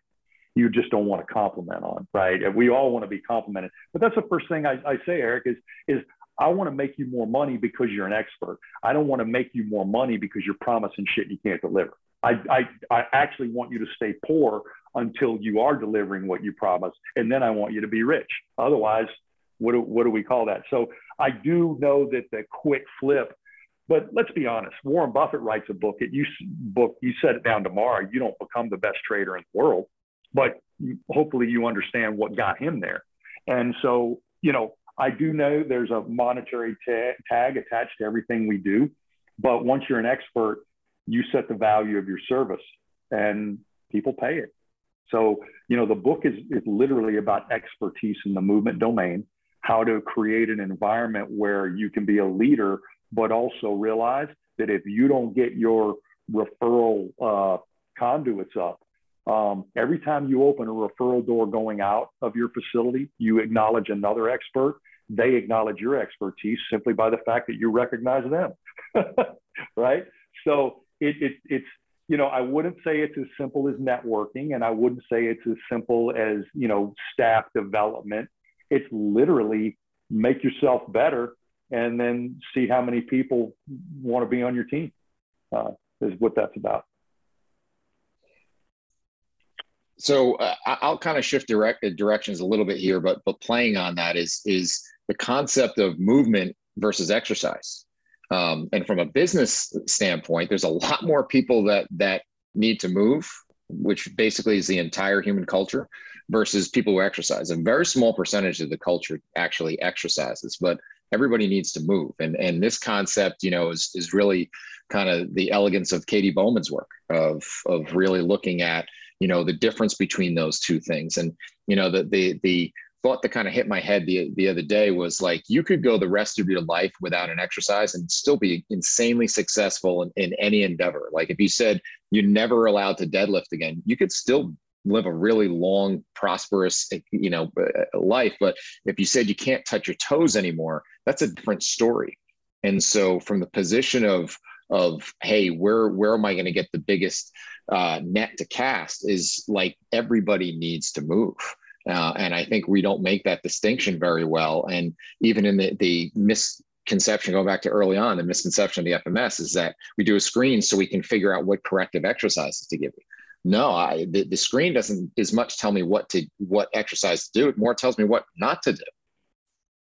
you just don't want to compliment on, right? We all want to be complimented. But that's the first thing I, I say, Eric, is, is I want to make you more money because you're an expert. I don't want to make you more money because you're promising shit you can't deliver. I, I, I actually want you to stay poor until you are delivering what you promise. And then I want you to be rich. Otherwise, what do, what do we call that? So I do know that the quick flip, but let's be honest, Warren Buffett writes a book. It you book, you set it down tomorrow, you don't become the best trader in the world but hopefully you understand what got him there. And so, you know, I do know there's a monetary ta- tag attached to everything we do, but once you're an expert, you set the value of your service and people pay it. So, you know, the book is, is literally about expertise in the movement domain, how to create an environment where you can be a leader, but also realize that if you don't get your referral uh, conduits up, um, every time you open a referral door going out of your facility, you acknowledge another expert. They acknowledge your expertise simply by the fact that you recognize them, right? So it, it, it's you know I wouldn't say it's as simple as networking, and I wouldn't say it's as simple as you know staff development. It's literally make yourself better, and then see how many people want to be on your team. Uh, is what that's about. so uh, I'll kind of shift direct uh, directions a little bit here, but but playing on that is is the concept of movement versus exercise. Um, and from a business standpoint, there's a lot more people that that need to move, which basically is the entire human culture, versus people who exercise. A very small percentage of the culture actually exercises, but everybody needs to move. And and this concept, you know, is is really kind of the elegance of Katie Bowman's work of of really looking at you know the difference between those two things and you know the the the thought that kind of hit my head the, the other day was like you could go the rest of your life without an exercise and still be insanely successful in, in any endeavor like if you said you're never allowed to deadlift again you could still live a really long prosperous you know uh, life. But if you said you can't touch your toes anymore that's a different story. And so from the position of of hey where where am i going to get the biggest uh, net to cast is like everybody needs to move. Uh, and i think we don't make that distinction very well. And even in the, the misconception going back to early on the misconception of the fms is that we do a screen so we can figure out what corrective exercises to give you no I, the, the screen doesn't as much tell me what to what exercise to do it more tells me what not to do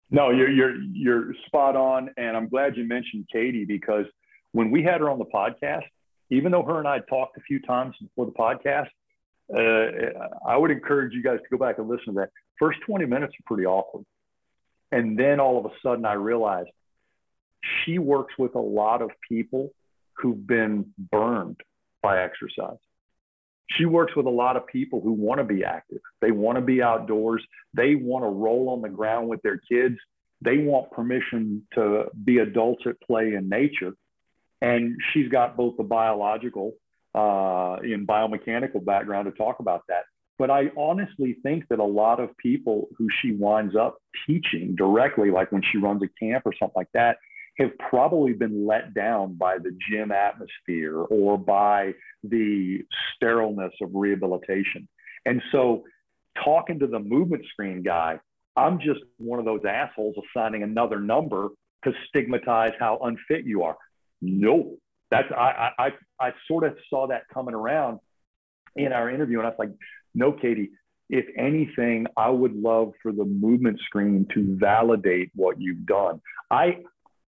no you're you're you're spot on and i'm glad you mentioned katie because when we had her on the podcast, even though her and I talked a few times before the podcast, uh, I would encourage you guys to go back and listen to that. First 20 minutes are pretty awkward. And then all of a sudden, I realized she works with a lot of people who've been burned by exercise. She works with a lot of people who want to be active. They want to be outdoors. They want to roll on the ground with their kids. They want permission to be adults at play in nature. And she's got both the biological uh, and biomechanical background to talk about that. But I honestly think that a lot of people who she winds up teaching directly, like when she runs a camp or something like that, have probably been let down by the gym atmosphere or by the sterileness of rehabilitation. And so, talking to the movement screen guy, I'm just one of those assholes assigning another number to stigmatize how unfit you are. No, that's I I I sort of saw that coming around in our interview, and I was like, no, Katie. If anything, I would love for the movement screen to validate what you've done. I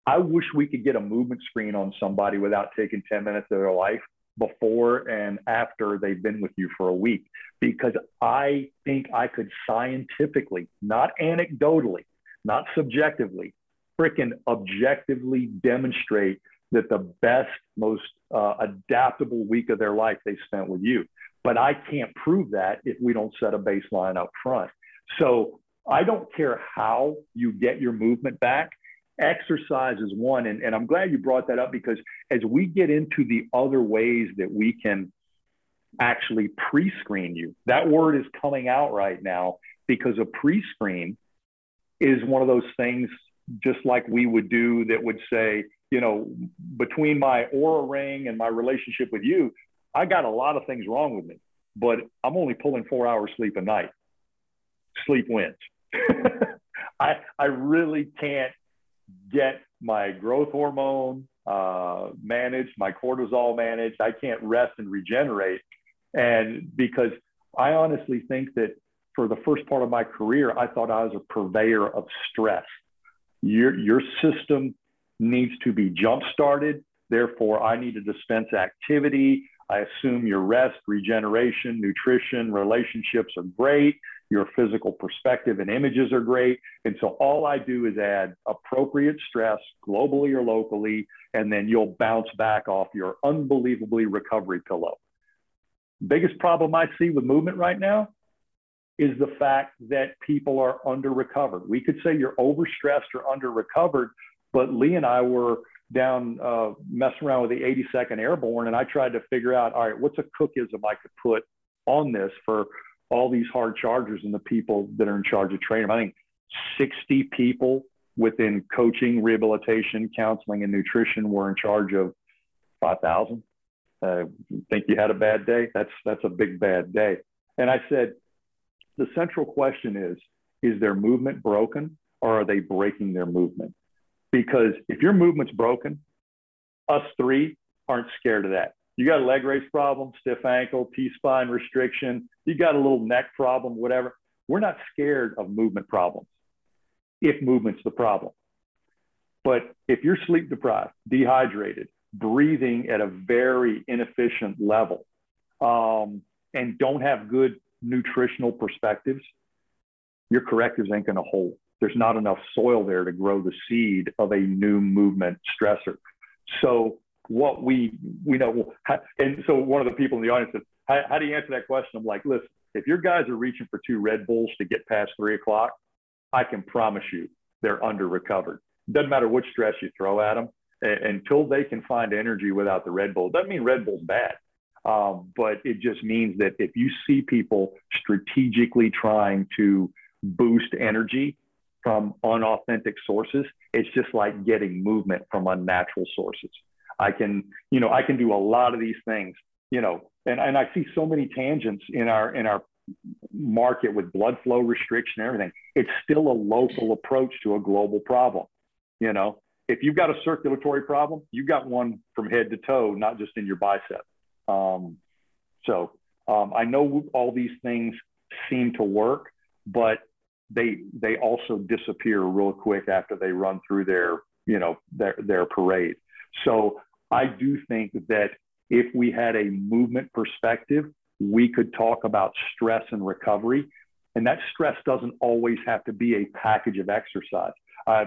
I wish we could get a movement screen on somebody without taking 10 minutes of their life before and after they've been with you for a week, because I think I could scientifically, not anecdotally, not subjectively, freaking objectively demonstrate that the best, most uh, adaptable week of their life they spent with you. But I can't prove that if we don't set a baseline up front. So I don't care how you get your movement back exercise is one. And, and I'm glad you brought that up because as we get into the other ways that we can actually pre screen you, that word is coming out right now because a pre screen is one of those things just like we would do that would say, you know, between my Oura ring and my relationship with you, I got a lot of things wrong with me, but I'm only pulling four hours sleep a night. Sleep wins. I, I really can't get my growth hormone uh, managed, my cortisol managed. I can't rest and regenerate. And because I honestly think that for the first part of my career, I thought I was a purveyor of stress. Your, your system needs to be jump started. Therefore, I need to dispense activity. I assume your rest, regeneration, nutrition, relationships are great your physical perspective and images are great. And so all I do is add appropriate stress globally or locally, and then you'll bounce back off your unbelievably recovery pillow. Biggest problem I see with movement right now is the fact that people are under recovered. We could say you're overstressed or under recovered, but Lee and I were down uh, messing around with the 82nd Airborne, and I tried to figure out, all right, what's a cookism I could put on this for all these hard chargers and the people that are in charge of training. I think 60 people within coaching, rehabilitation, counseling, and nutrition were in charge of 5,000. Uh, think you had a bad day? That's that's a big bad day. And I said, the central question is: Is their movement broken, or are they breaking their movement? Because if your movement's broken, us three aren't scared of that. You got a leg raise problem, stiff ankle, T spine restriction, you got a little neck problem, whatever. We're not scared of movement problems if movement's the problem. But if you're sleep deprived, dehydrated, breathing at a very inefficient level, um, and don't have good nutritional perspectives, your correctives ain't going to hold. There's not enough soil there to grow the seed of a new movement stressor. So what we we know. And so one of the people in the audience said, how, how do you answer that question? I'm like, listen, if your guys are reaching for two Red Bulls to get past three o'clock, I can promise you they're under recovered. Doesn't matter what stress you throw at them until they can find energy without the Red Bull. Doesn't mean Red Bull's bad, um, but it just means that if you see people strategically trying to boost energy from unauthentic sources, it's just like getting movement from unnatural sources. I can, you know, I can do a lot of these things, you know, and, and I see so many tangents in our in our market with blood flow restriction and everything. It's still a local approach to a global problem. You know, if you've got a circulatory problem, you've got one from head to toe, not just in your bicep. Um, so um, I know all these things seem to work, but they they also disappear real quick after they run through their you know their their parade. So I do think that if we had a movement perspective, we could talk about stress and recovery. And that stress doesn't always have to be a package of exercise. Uh,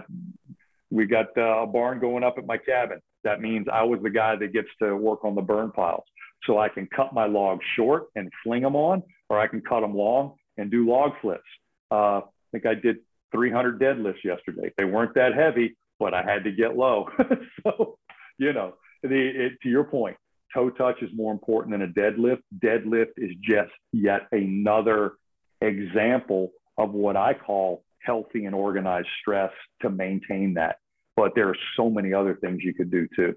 we got uh, a barn going up at my cabin. That means I was the guy that gets to work on the burn piles. So I can cut my logs short and fling them on, or I can cut them long and do log flips. Uh, I think I did 300 deadlifts yesterday. They weren't that heavy, but I had to get low. so, you know, the, it, to your point, toe touch is more important than a deadlift. Deadlift is just yet another example of what I call healthy and organized stress to maintain that. But there are so many other things you could do too.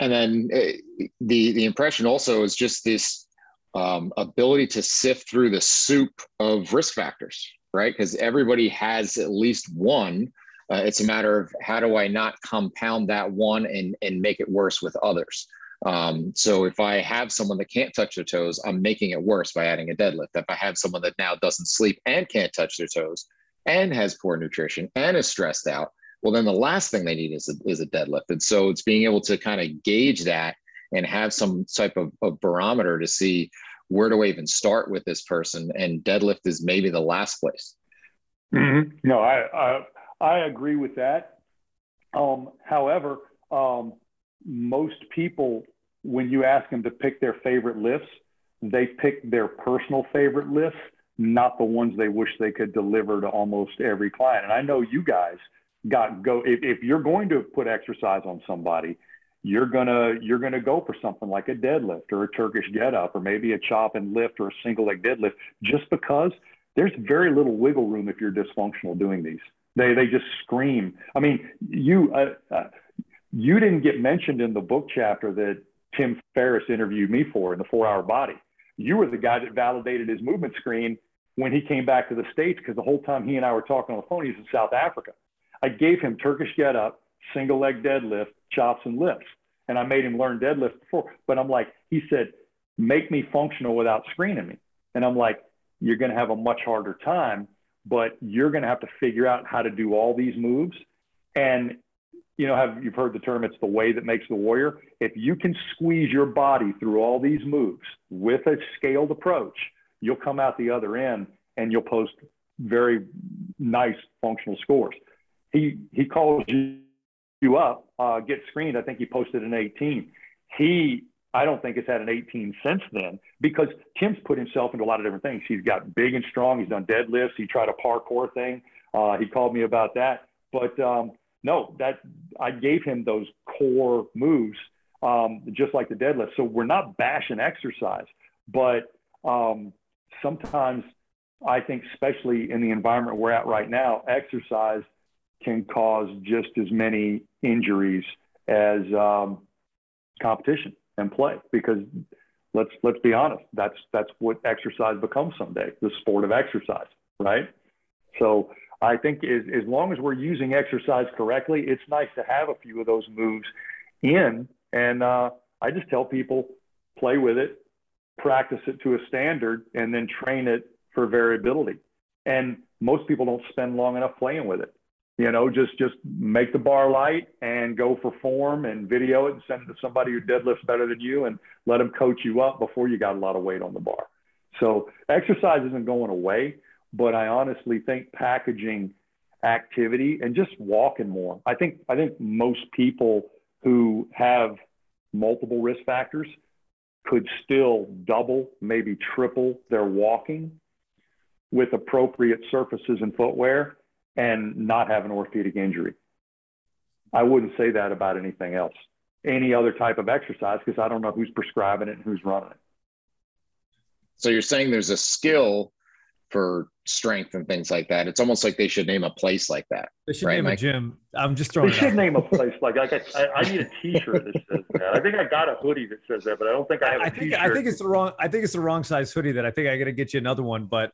And then uh, the the impression also is just this um, ability to sift through the soup of risk factors, right? Because everybody has at least one. Uh, it's a matter of how do I not compound that one and and make it worse with others. Um, so if I have someone that can't touch their toes, I'm making it worse by adding a deadlift. If I have someone that now doesn't sleep and can't touch their toes and has poor nutrition and is stressed out, well, then the last thing they need is a, is a deadlift. And so it's being able to kind of gauge that and have some type of, of barometer to see where do I even start with this person. And deadlift is maybe the last place. Mm-hmm. No, I, I, I agree with that. Um, however, um, most people, when you ask them to pick their favorite lifts, they pick their personal favorite lifts, not the ones they wish they could deliver to almost every client. And I know you guys got go if, if you're going to put exercise on somebody, you're gonna you're gonna go for something like a deadlift or a Turkish get up or maybe a chop and lift or a single leg deadlift, just because there's very little wiggle room if you're dysfunctional doing these. They they just scream. I mean, you uh, uh, you didn't get mentioned in the book chapter that Tim Ferriss interviewed me for in the Four Hour Body. You were the guy that validated his movement screen when he came back to the states because the whole time he and I were talking on the phone, he's in South Africa. I gave him Turkish get up, single leg deadlift, chops and lifts. And I made him learn deadlift before. But I'm like, he said, make me functional without screening me. And I'm like, you're going to have a much harder time, but you're going to have to figure out how to do all these moves. And you know, have you've heard the term it's the way that makes the warrior. If you can squeeze your body through all these moves with a scaled approach, you'll come out the other end and you'll post very nice functional scores he he calls you, up, uh, get screened. I think he posted an 18. He I don't think has had an 18 since then because Tim's put himself into a lot of different things. He's got big and strong. He's done deadlifts. He tried a parkour thing. Uh, he called me about that. But um, no, that I gave him those core moves, um, just like the deadlift. So we're not bashing exercise, but um, sometimes I think, especially in the environment we're at right now, exercise can cause just as many injuries as um, competition and play because let's let's be honest that's that's what exercise becomes someday the sport of exercise right? So i think as, as long as we're using exercise correctly it's nice to have a few of those moves in. And uh, i just tell people play with it practice it to a standard and then train it for variability. And most people don't spend long enough playing with it you know, just just make the bar light and go for form and video it and send it to somebody who deadlifts better than you and let them coach you up before you got a lot of weight on the bar. So exercise isn't going away, but I honestly think packaging activity and just walking more. I think I think most people who have multiple risk factors could still double, maybe triple their walking with appropriate surfaces and footwear and not have an orthopedic injury. I wouldn't say that about anything else, any other type of exercise, because I don't know who's prescribing it and who's running it. So you're saying there's a skill for strength and things like that. It's almost like they should name a place like that. They should right, name Mike? a gym. I'm just throwing. They should name a place like I, I, I need a T-shirt that says that. I think I got a hoodie that says that, but I don't think I have a I think, I think it's the wrong. I think it's the wrong size hoodie. That I think I got to get you another one. But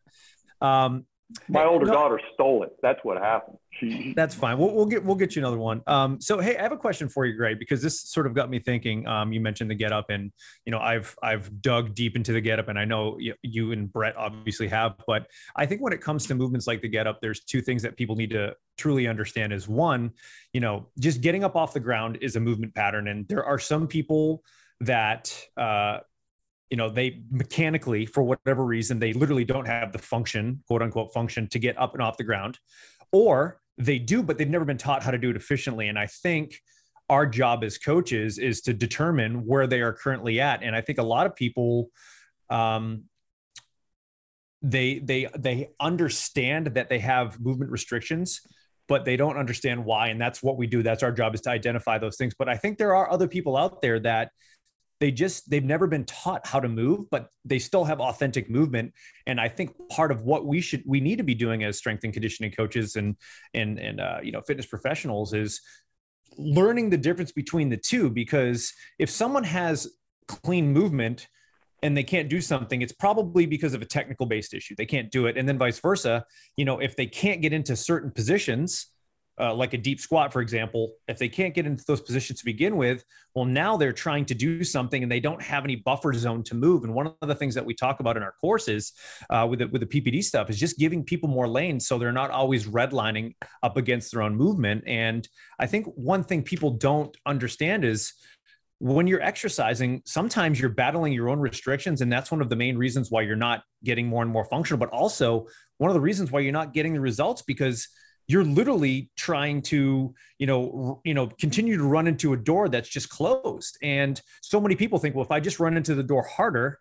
um, my older no, daughter stole it. That's what happened. She, that's fine. We'll, we'll, get we'll get you another one. Um, so hey, I have a question for you, Greg, because this sort of got me thinking. Um, you mentioned the get up, and you know I've I've dug deep into the get up, and I know you, you and Brett obviously have. But I think when it comes to movements like the get up, there's two things that people need to truly understand. Is one, you know, just getting up off the ground is a movement pattern, and there are some people that uh, you know they mechanically for whatever reason they literally don't have the function quote unquote function to get up and off the ground. Or they do but they've never been taught how to do it efficiently. And i think our job as coaches is to determine where they are currently at. And i think a lot of people um, they they they understand that they have movement restrictions but they don't understand why. And that's what we do. That's our job is to identify those things. But i think there are other people out there that they just they've never been taught how to move but they still have authentic movement. And i think part of what we should we need to be doing as strength and conditioning coaches and and and uh, you know fitness professionals is learning the difference between the two because if someone has clean movement and they can't do something it's probably because of a technical based issue. They can't do it. And then vice versa you know if they can't get into certain positions uh, like a deep squat, for example, if they can't get into those positions to begin with, well, now they're trying to do something and they don't have any buffer zone to move. And one of the things that we talk about in our courses uh, with, the, with the PPD stuff is just giving people more lanes so they're not always redlining up against their own movement. And I think one thing people don't understand is when you're exercising, sometimes you're battling your own restrictions. And that's one of the main reasons why you're not getting more and more functional, but also one of the reasons why you're not getting the results because – you're literally trying to you know you know continue to run into a door that's just closed. And so many people think well if i just run into the door harder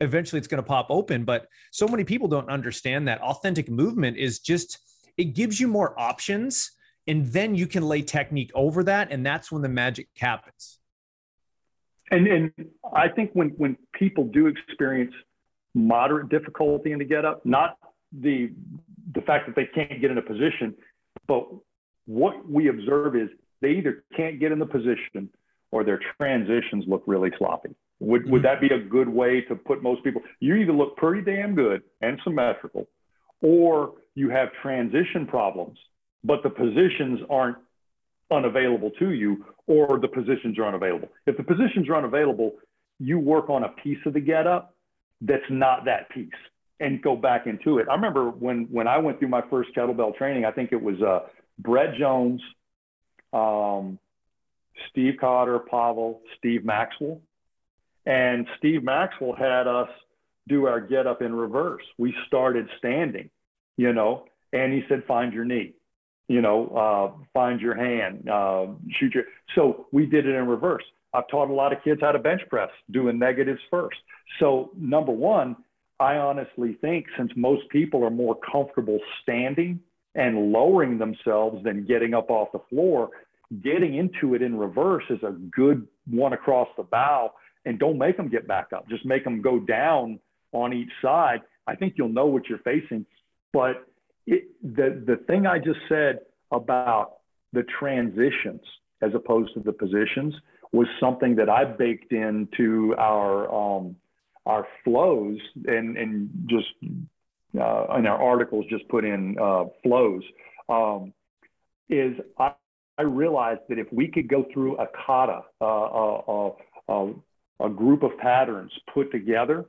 eventually it's going to pop open. But so many people don't understand that authentic movement is just it gives you more options and then you can lay technique over that. And that's when the magic happens. And and i think when when people do experience moderate difficulty in the get up not the the fact that they can't get in a position but what we observe is they either can't get in the position or their transitions look really sloppy. Would, would mm-hmm. that be a good way to put most people? You either look pretty damn good and symmetrical, or you have transition problems, but the positions aren't unavailable to you, or the positions are unavailable. If the positions are unavailable, you work on a piece of the get up that's not that piece and go back into it. I remember when when I went through my first kettlebell training, I think it was uh, Brett Jones, um, Steve Cotter, Pavel, Steve Maxwell, and Steve Maxwell had us do our get up in reverse. We started standing, you know, and he said, "Find your knee." You know, uh, find your hand, uh, shoot your. So we did it in reverse. I've taught a lot of kids how to bench press, doing negatives first. So number one, I honestly think since most people are more comfortable standing and lowering themselves than getting up off the floor, getting into it in reverse is a good one across the bow. And don't make them get back up, just make them go down on each side. I think you'll know what you're facing. But it, the, the thing I just said about the transitions as opposed to the positions was something that I baked into our um, our flows and, and just uh, in our articles just put in uh, flows um, is I, I, realized that if we could go through a kata, uh, a, a group of patterns put together,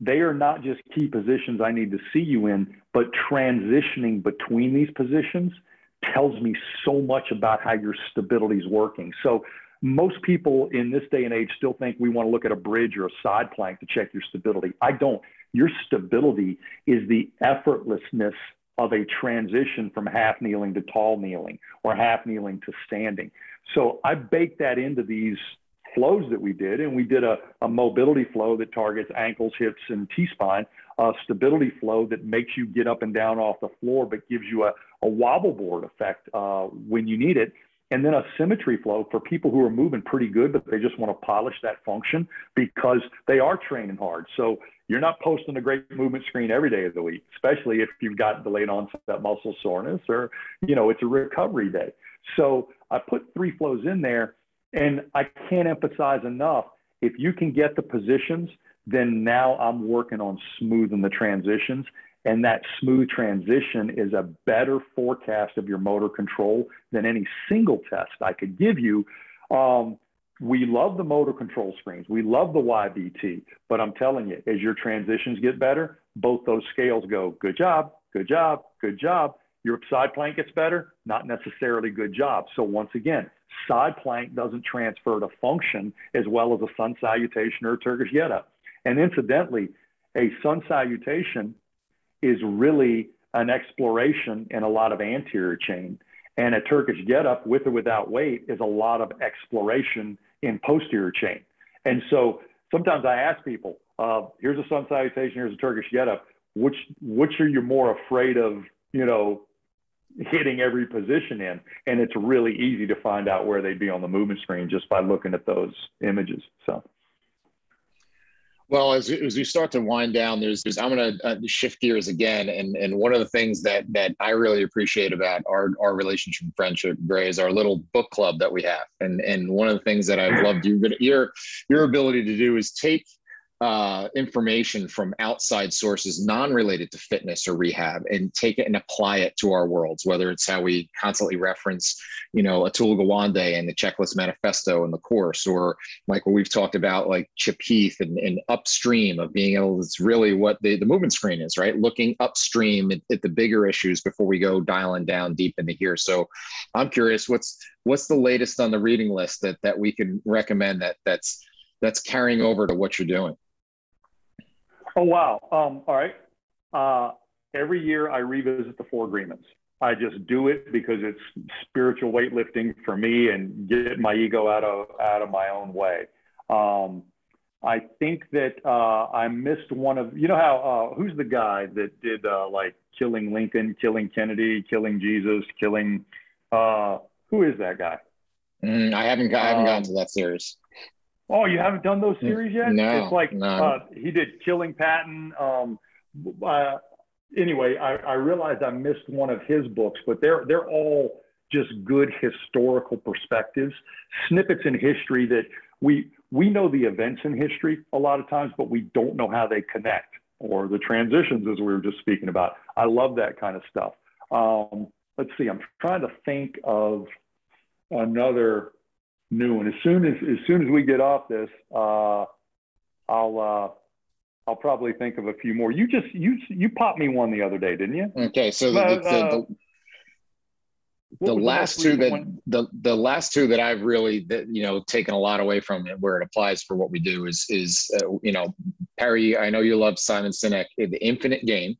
they are not just key positions I need to see you in, but transitioning between these positions tells me so much about how your stability is working. So most people in this day and age still think we want to look at a bridge or a side plank to check your stability. I don't. Your stability is the effortlessness of a transition from half kneeling to tall kneeling or half kneeling to standing. So I baked that into these flows that we did, and we did a, a mobility flow that targets ankles, hips, and T spine, a stability flow that makes you get up and down off the floor, but gives you a, a wobble board effect uh, when you need it and then a symmetry flow for people who are moving pretty good, but they just want to polish that function because they are training hard. So you're not posting a great movement screen every day of the week, especially if you've got delayed onset muscle soreness or, you know, it's a recovery day. So I put three flows in there and I can't emphasize enough. If you can get the positions, then now I'm working on smoothing the transitions and that smooth transition is a better forecast of your motor control than any single test I could give you. Um, we love the motor control screens. We love the YBT, but I'm telling you, as your transitions get better, both those scales go, good job, good job, good job. Your side plank gets better, not necessarily good job. So once again, side plank doesn't transfer to function as well as a sun salutation or a Turkish get. And incidentally, a sun salutation is really an exploration in a lot of anterior chain. And a Turkish get up with or without weight is a lot of exploration in posterior chain. And so sometimes I ask people, uh, here's a sun salutation, here's a Turkish get up. Which, which are you more afraid of, you know, hitting every position in? And it's really easy to find out where they'd be on the movement screen just by looking at those images. So. Well, as, as we start to wind down, there's, there's I'm going to uh, shift gears again, and and one of the things that that I really appreciate about our our relationship friendship, Gray, is our little book club that we have, and and one of the things that I've loved you, your your ability to do is take uh, information from outside sources non-related to fitness or rehab and take it and apply it to our worlds whether it's how we constantly reference you know Atul Gawande and the checklist manifesto and the course or like what we've talked about like chip heath and, and upstream of being able it's really what the, the movement screen is right? Looking upstream at, at the bigger issues before we go dialing down deep into here. So i'm curious what's what's the latest on the reading list that that we can recommend that that's that's carrying over to what you're doing Oh, wow. Um, all right. Uh, every year I revisit the four agreements. I just do it because it's spiritual weightlifting for me and get my ego out of out of my own way. Um, I think that uh, I missed one of you know how uh, who's the guy that did uh, like killing Lincoln, killing Kennedy, killing Jesus, killing uh, who is that guy? Mm, I haven't I haven't um, gotten to that series. Oh, you haven't done those series yet? No. It's like no. Uh, he did Killing Patton. Um, uh, anyway, I, I realized I missed one of his books, but they're they're all just good historical perspectives, snippets in history that we we know the events in history a lot of times, but we don't know how they connect or the transitions as we were just speaking about. I love that kind of stuff. Um, let's see, I'm trying to think of another new one. As soon as as soon as we get off this, uh, I'll uh, I'll probably think of a few more. You just you you popped me one the other day, didn't you? Okay, so the, the, the, the last two that one? the the last two that I've really that, you know taken a lot away from it where it applies for what we do is is uh, you know Perry. I know you love Simon Sinek, the Infinite Game,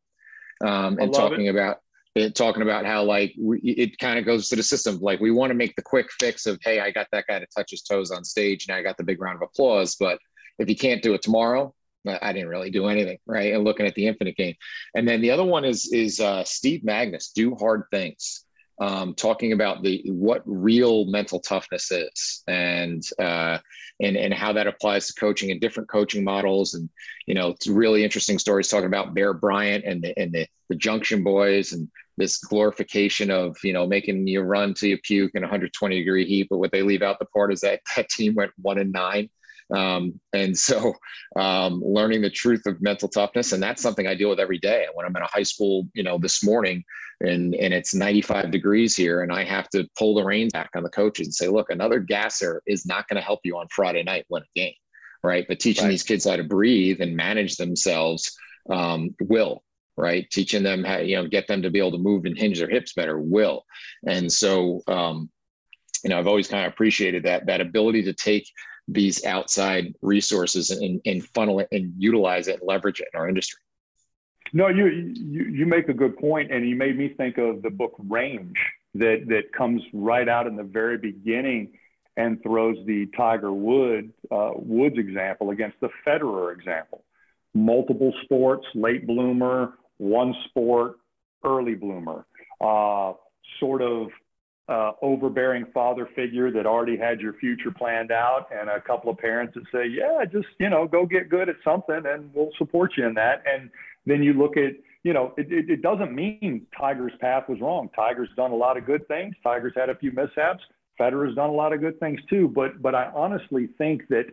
um, and talking it. about it, talking about how like we, it kind of goes to the system. Like we want to make the quick fix of, hey, I got that guy to touch his toes on stage, and I got the big round of applause. But if you can't do it tomorrow, I didn't really do anything, right? And looking at the infinite game, and then the other one is is uh, Steve Magness, do hard things um, talking about the what real mental toughness is and uh, and and how that applies to coaching and different coaching models. And you know it's really interesting stories talking about Bear Bryant and the and the, the Junction Boys and this glorification of you know making you run till you puke in 120 degree heat. But what they leave out the part is that that team went one and nine um, and so um, learning the truth of mental toughness, and that's something I deal with every day. When I'm in a high school, you know, this morning and, and it's 95 degrees here and I have to pull the reins back on the coaches and say, look, another gasser is not going to help you on Friday night win a game. Right. But teaching right. these kids how to breathe and manage themselves um, will right teaching them how you know get them to be able to move and hinge their hips better will and so um, you know i've always kind of appreciated that that ability to take these outside resources and, and funnel it and utilize it and leverage it in our industry. No, you, you you make a good point, and you made me think of the book Range that that comes right out in the very beginning and throws the Tiger Wood uh, Woods example against the Federer example. Multiple sports, late bloomer, one sport, early bloomer. Uh, sort of uh, overbearing father figure that already had your future planned out, and a couple of parents that say, "Yeah, just you know, go get good at something, and we'll support you in that." And then you look at, you know, it, it, it doesn't mean Tiger's path was wrong. Tiger's done a lot of good things. Tiger's had a few mishaps. Federer's done a lot of good things too. But but I honestly think that,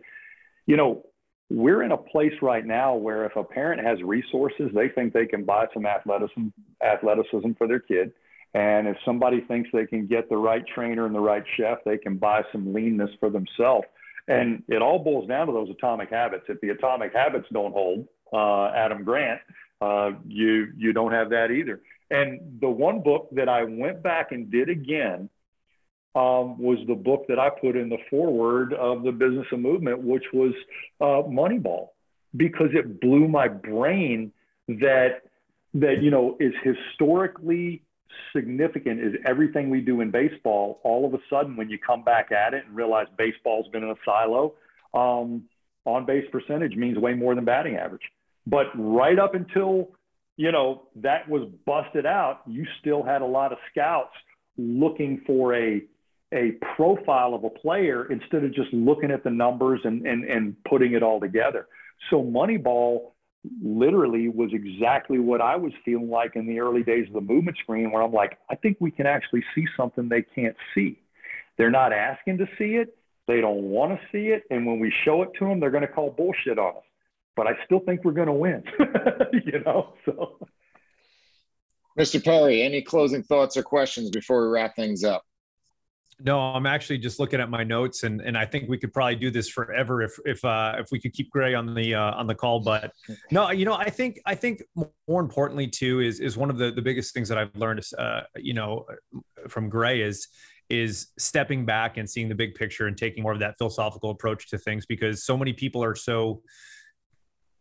you know, we're in a place right now where if a parent has resources, they think they can buy some athleticism athleticism for their kid and if somebody thinks they can get the right trainer and the right chef, they can buy some leanness for themselves. And it all boils down to those atomic habits. If the atomic habits don't hold, uh, Adam Grant, uh, you you don't have that either. And the one book that I went back and did again um, was the book that I put in the foreword of the Business of Movement, which was uh, Moneyball, because it blew my brain that that you know is historically significant is everything we do in baseball. All of a sudden, when you come back at it and realize baseball's been in a silo, um, on base percentage means way more than batting average. But right up until you know that was busted out, you still had a lot of scouts looking for a a profile of a player instead of just looking at the numbers and and, and putting it all together. So Moneyball literally was exactly what I was feeling like in the early days of the movement screen, where I'm like, I think we can actually see something they can't see. They're not asking to see it. They don't want to see it. And when we show it to them, they're going to call bullshit on us. But I still think we're going to win, you know? So. Mr. Perry, any closing thoughts or questions before we wrap things up? No, I'm actually just looking at my notes, and and I think we could probably do this forever if if uh, if we could keep Gray on the uh, on the call. But no, you know, I think I think more importantly too is is one of the the biggest things that I've learned, uh, you know, from Gray is is stepping back and seeing the big picture and taking more of that philosophical approach to things because so many people are so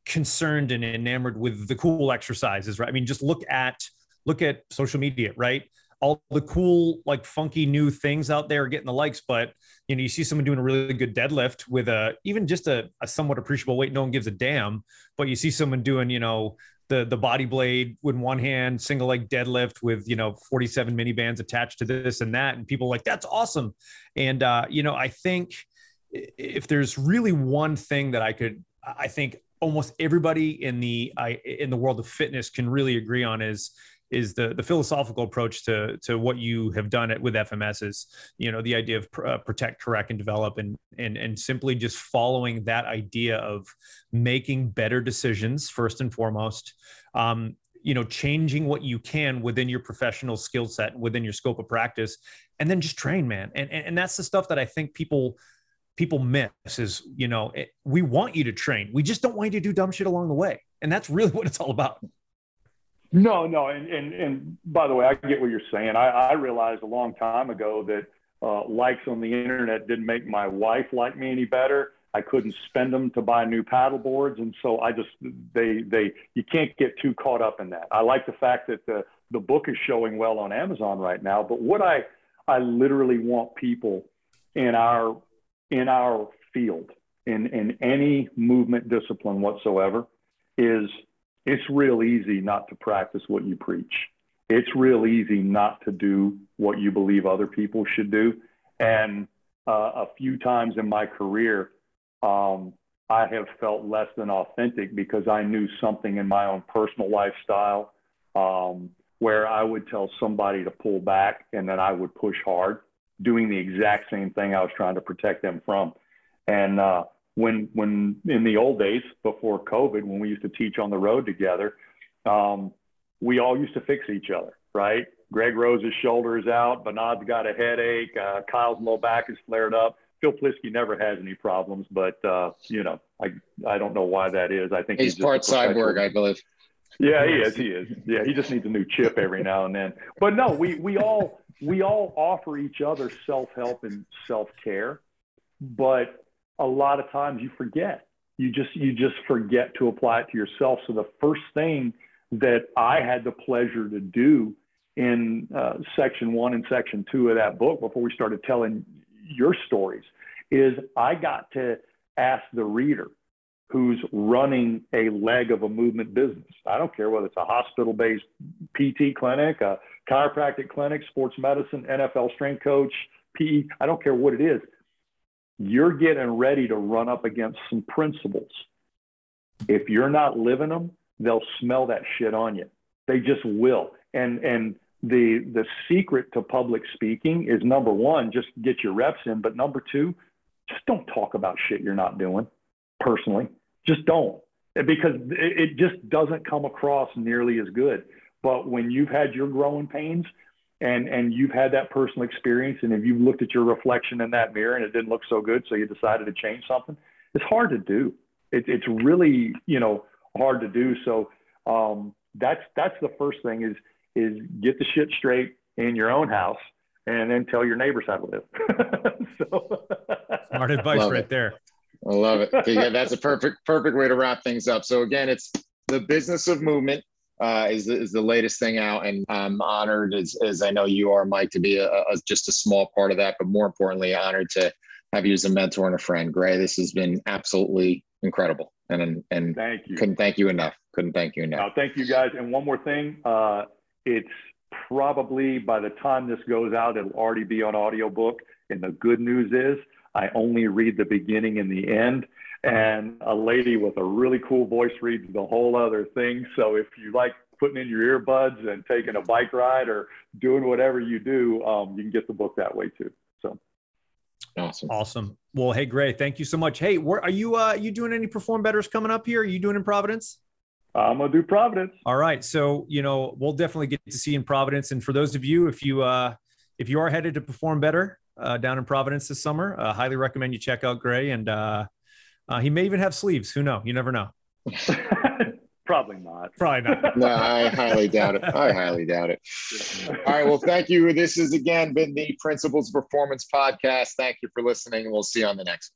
concerned and enamored with the cool exercises, right? I mean, just look at look at social media, right? All the cool, like funky new things out there getting the likes, but you know, you see someone doing a really good deadlift with a even just a, a somewhat appreciable weight, no one gives a damn. But you see someone doing, you know, the the body blade with one hand, single leg deadlift with you know 47 mini bands attached to this and that, and people like that's awesome. And uh, you know, I think if there's really one thing that I could, I think almost everybody in the I, in the world of fitness can really agree on is is the the philosophical approach to to what you have done it with FMS is you know the idea of uh, protect, correct, and develop, and and and simply just following that idea of making better decisions first and foremost. Um, you know, changing what you can within your professional skill set, within your scope of practice, and then just train, man. And and, and that's the stuff that I think people people miss is you know it, we want you to train we just don't want you to do dumb shit along the way and that's really what it's all about no, no, and and and by the way, I get what you're saying. I, I realized a long time ago that uh, likes on the internet didn't make my wife like me any better. I couldn't spend them to buy new paddle boards, and so I just they they you can't get too caught up in that. I like the fact that the the book is showing well on Amazon right now, but what I I literally want people in our in our field in in any movement discipline whatsoever is it's real easy not to practice what you preach. It's real easy not to do what you believe other people should do. And uh, a few times in my career, um, I have felt less than authentic because I knew something in my own personal lifestyle um, where I would tell somebody to pull back and then I would push hard, doing the exact same thing I was trying to protect them from. And uh, when when in the old days before COVID, when we used to teach on the road together, um, we all used to fix each other, right? Greg Rose's shoulder is out, Bernard's got a headache, uh, Kyle's low back is flared up. Phil Plisky never has any problems, but uh, you know, I I don't know why that is. I think he's, he's part cyborg, I believe. Yeah, he is. He is. Yeah, he just needs a new chip every now and then. But no, we we all we all offer each other self help and self care, but a lot of times you forget. You just you just forget to apply it to yourself. So the first thing that I had the pleasure to do in uh, section one and section two of that book before we started telling your stories is I got to ask the reader who's running a leg of a movement business. I don't care whether it's a hospital based PT clinic, a chiropractic clinic, sports medicine, NFL strength coach, PE, I don't care what it is you're getting ready to run up against some principles. If you're not living them, they'll smell that shit on you. They just will. And and the the secret to public speaking is number one, just get your reps in. But number two, just don't talk about shit you're not doing. Personally, just don't because it, it just doesn't come across nearly as good. But when you've had your growing pains, and and you've had that personal experience and if you've looked at your reflection in that mirror and it didn't look so good so you decided to change something it's hard to do it, it's really you know hard to do so um, that's that's the first thing is is get the shit straight in your own house and then tell your neighbors how to live. so. Smart advice love right it. there. I love it. Yeah, that's a perfect perfect way to wrap things up. So again, it's the business of movement. Uh, is, is the latest thing out, and I'm honored as, as I know you are, Mike, to be a, a, just a small part of that. But more importantly, honored to have you as a mentor and a friend, Gray. This has been absolutely incredible, and and thank you. Couldn't thank you enough. Couldn't thank you enough. Thank you guys. And one more thing, uh, it's probably by the time this goes out, it'll already be on audiobook. And the good news is I only read the beginning and the end. And a lady with a really cool voice reads the whole other thing. So if you like putting in your earbuds and taking a bike ride or doing whatever you do, um, you can get the book that way too. So awesome. Awesome. Well, hey, Gray, thank you so much. Hey, where are you? Uh, you doing any perform betters coming up here? Are you doing in Providence? I'm gonna do Providence. All right. So, you know, we'll definitely get to see you in Providence. And for those of you, if you uh if you are headed to perform better uh, down in Providence this summer, uh, highly recommend you check out Gray. And uh, uh, he may even have sleeves. Who know? You never know. Probably not. Probably not. no, I highly doubt it. I highly doubt it. All right. Well, thank you. This has again been the Principles Performance Podcast. Thank you for listening, and we'll see you on the next.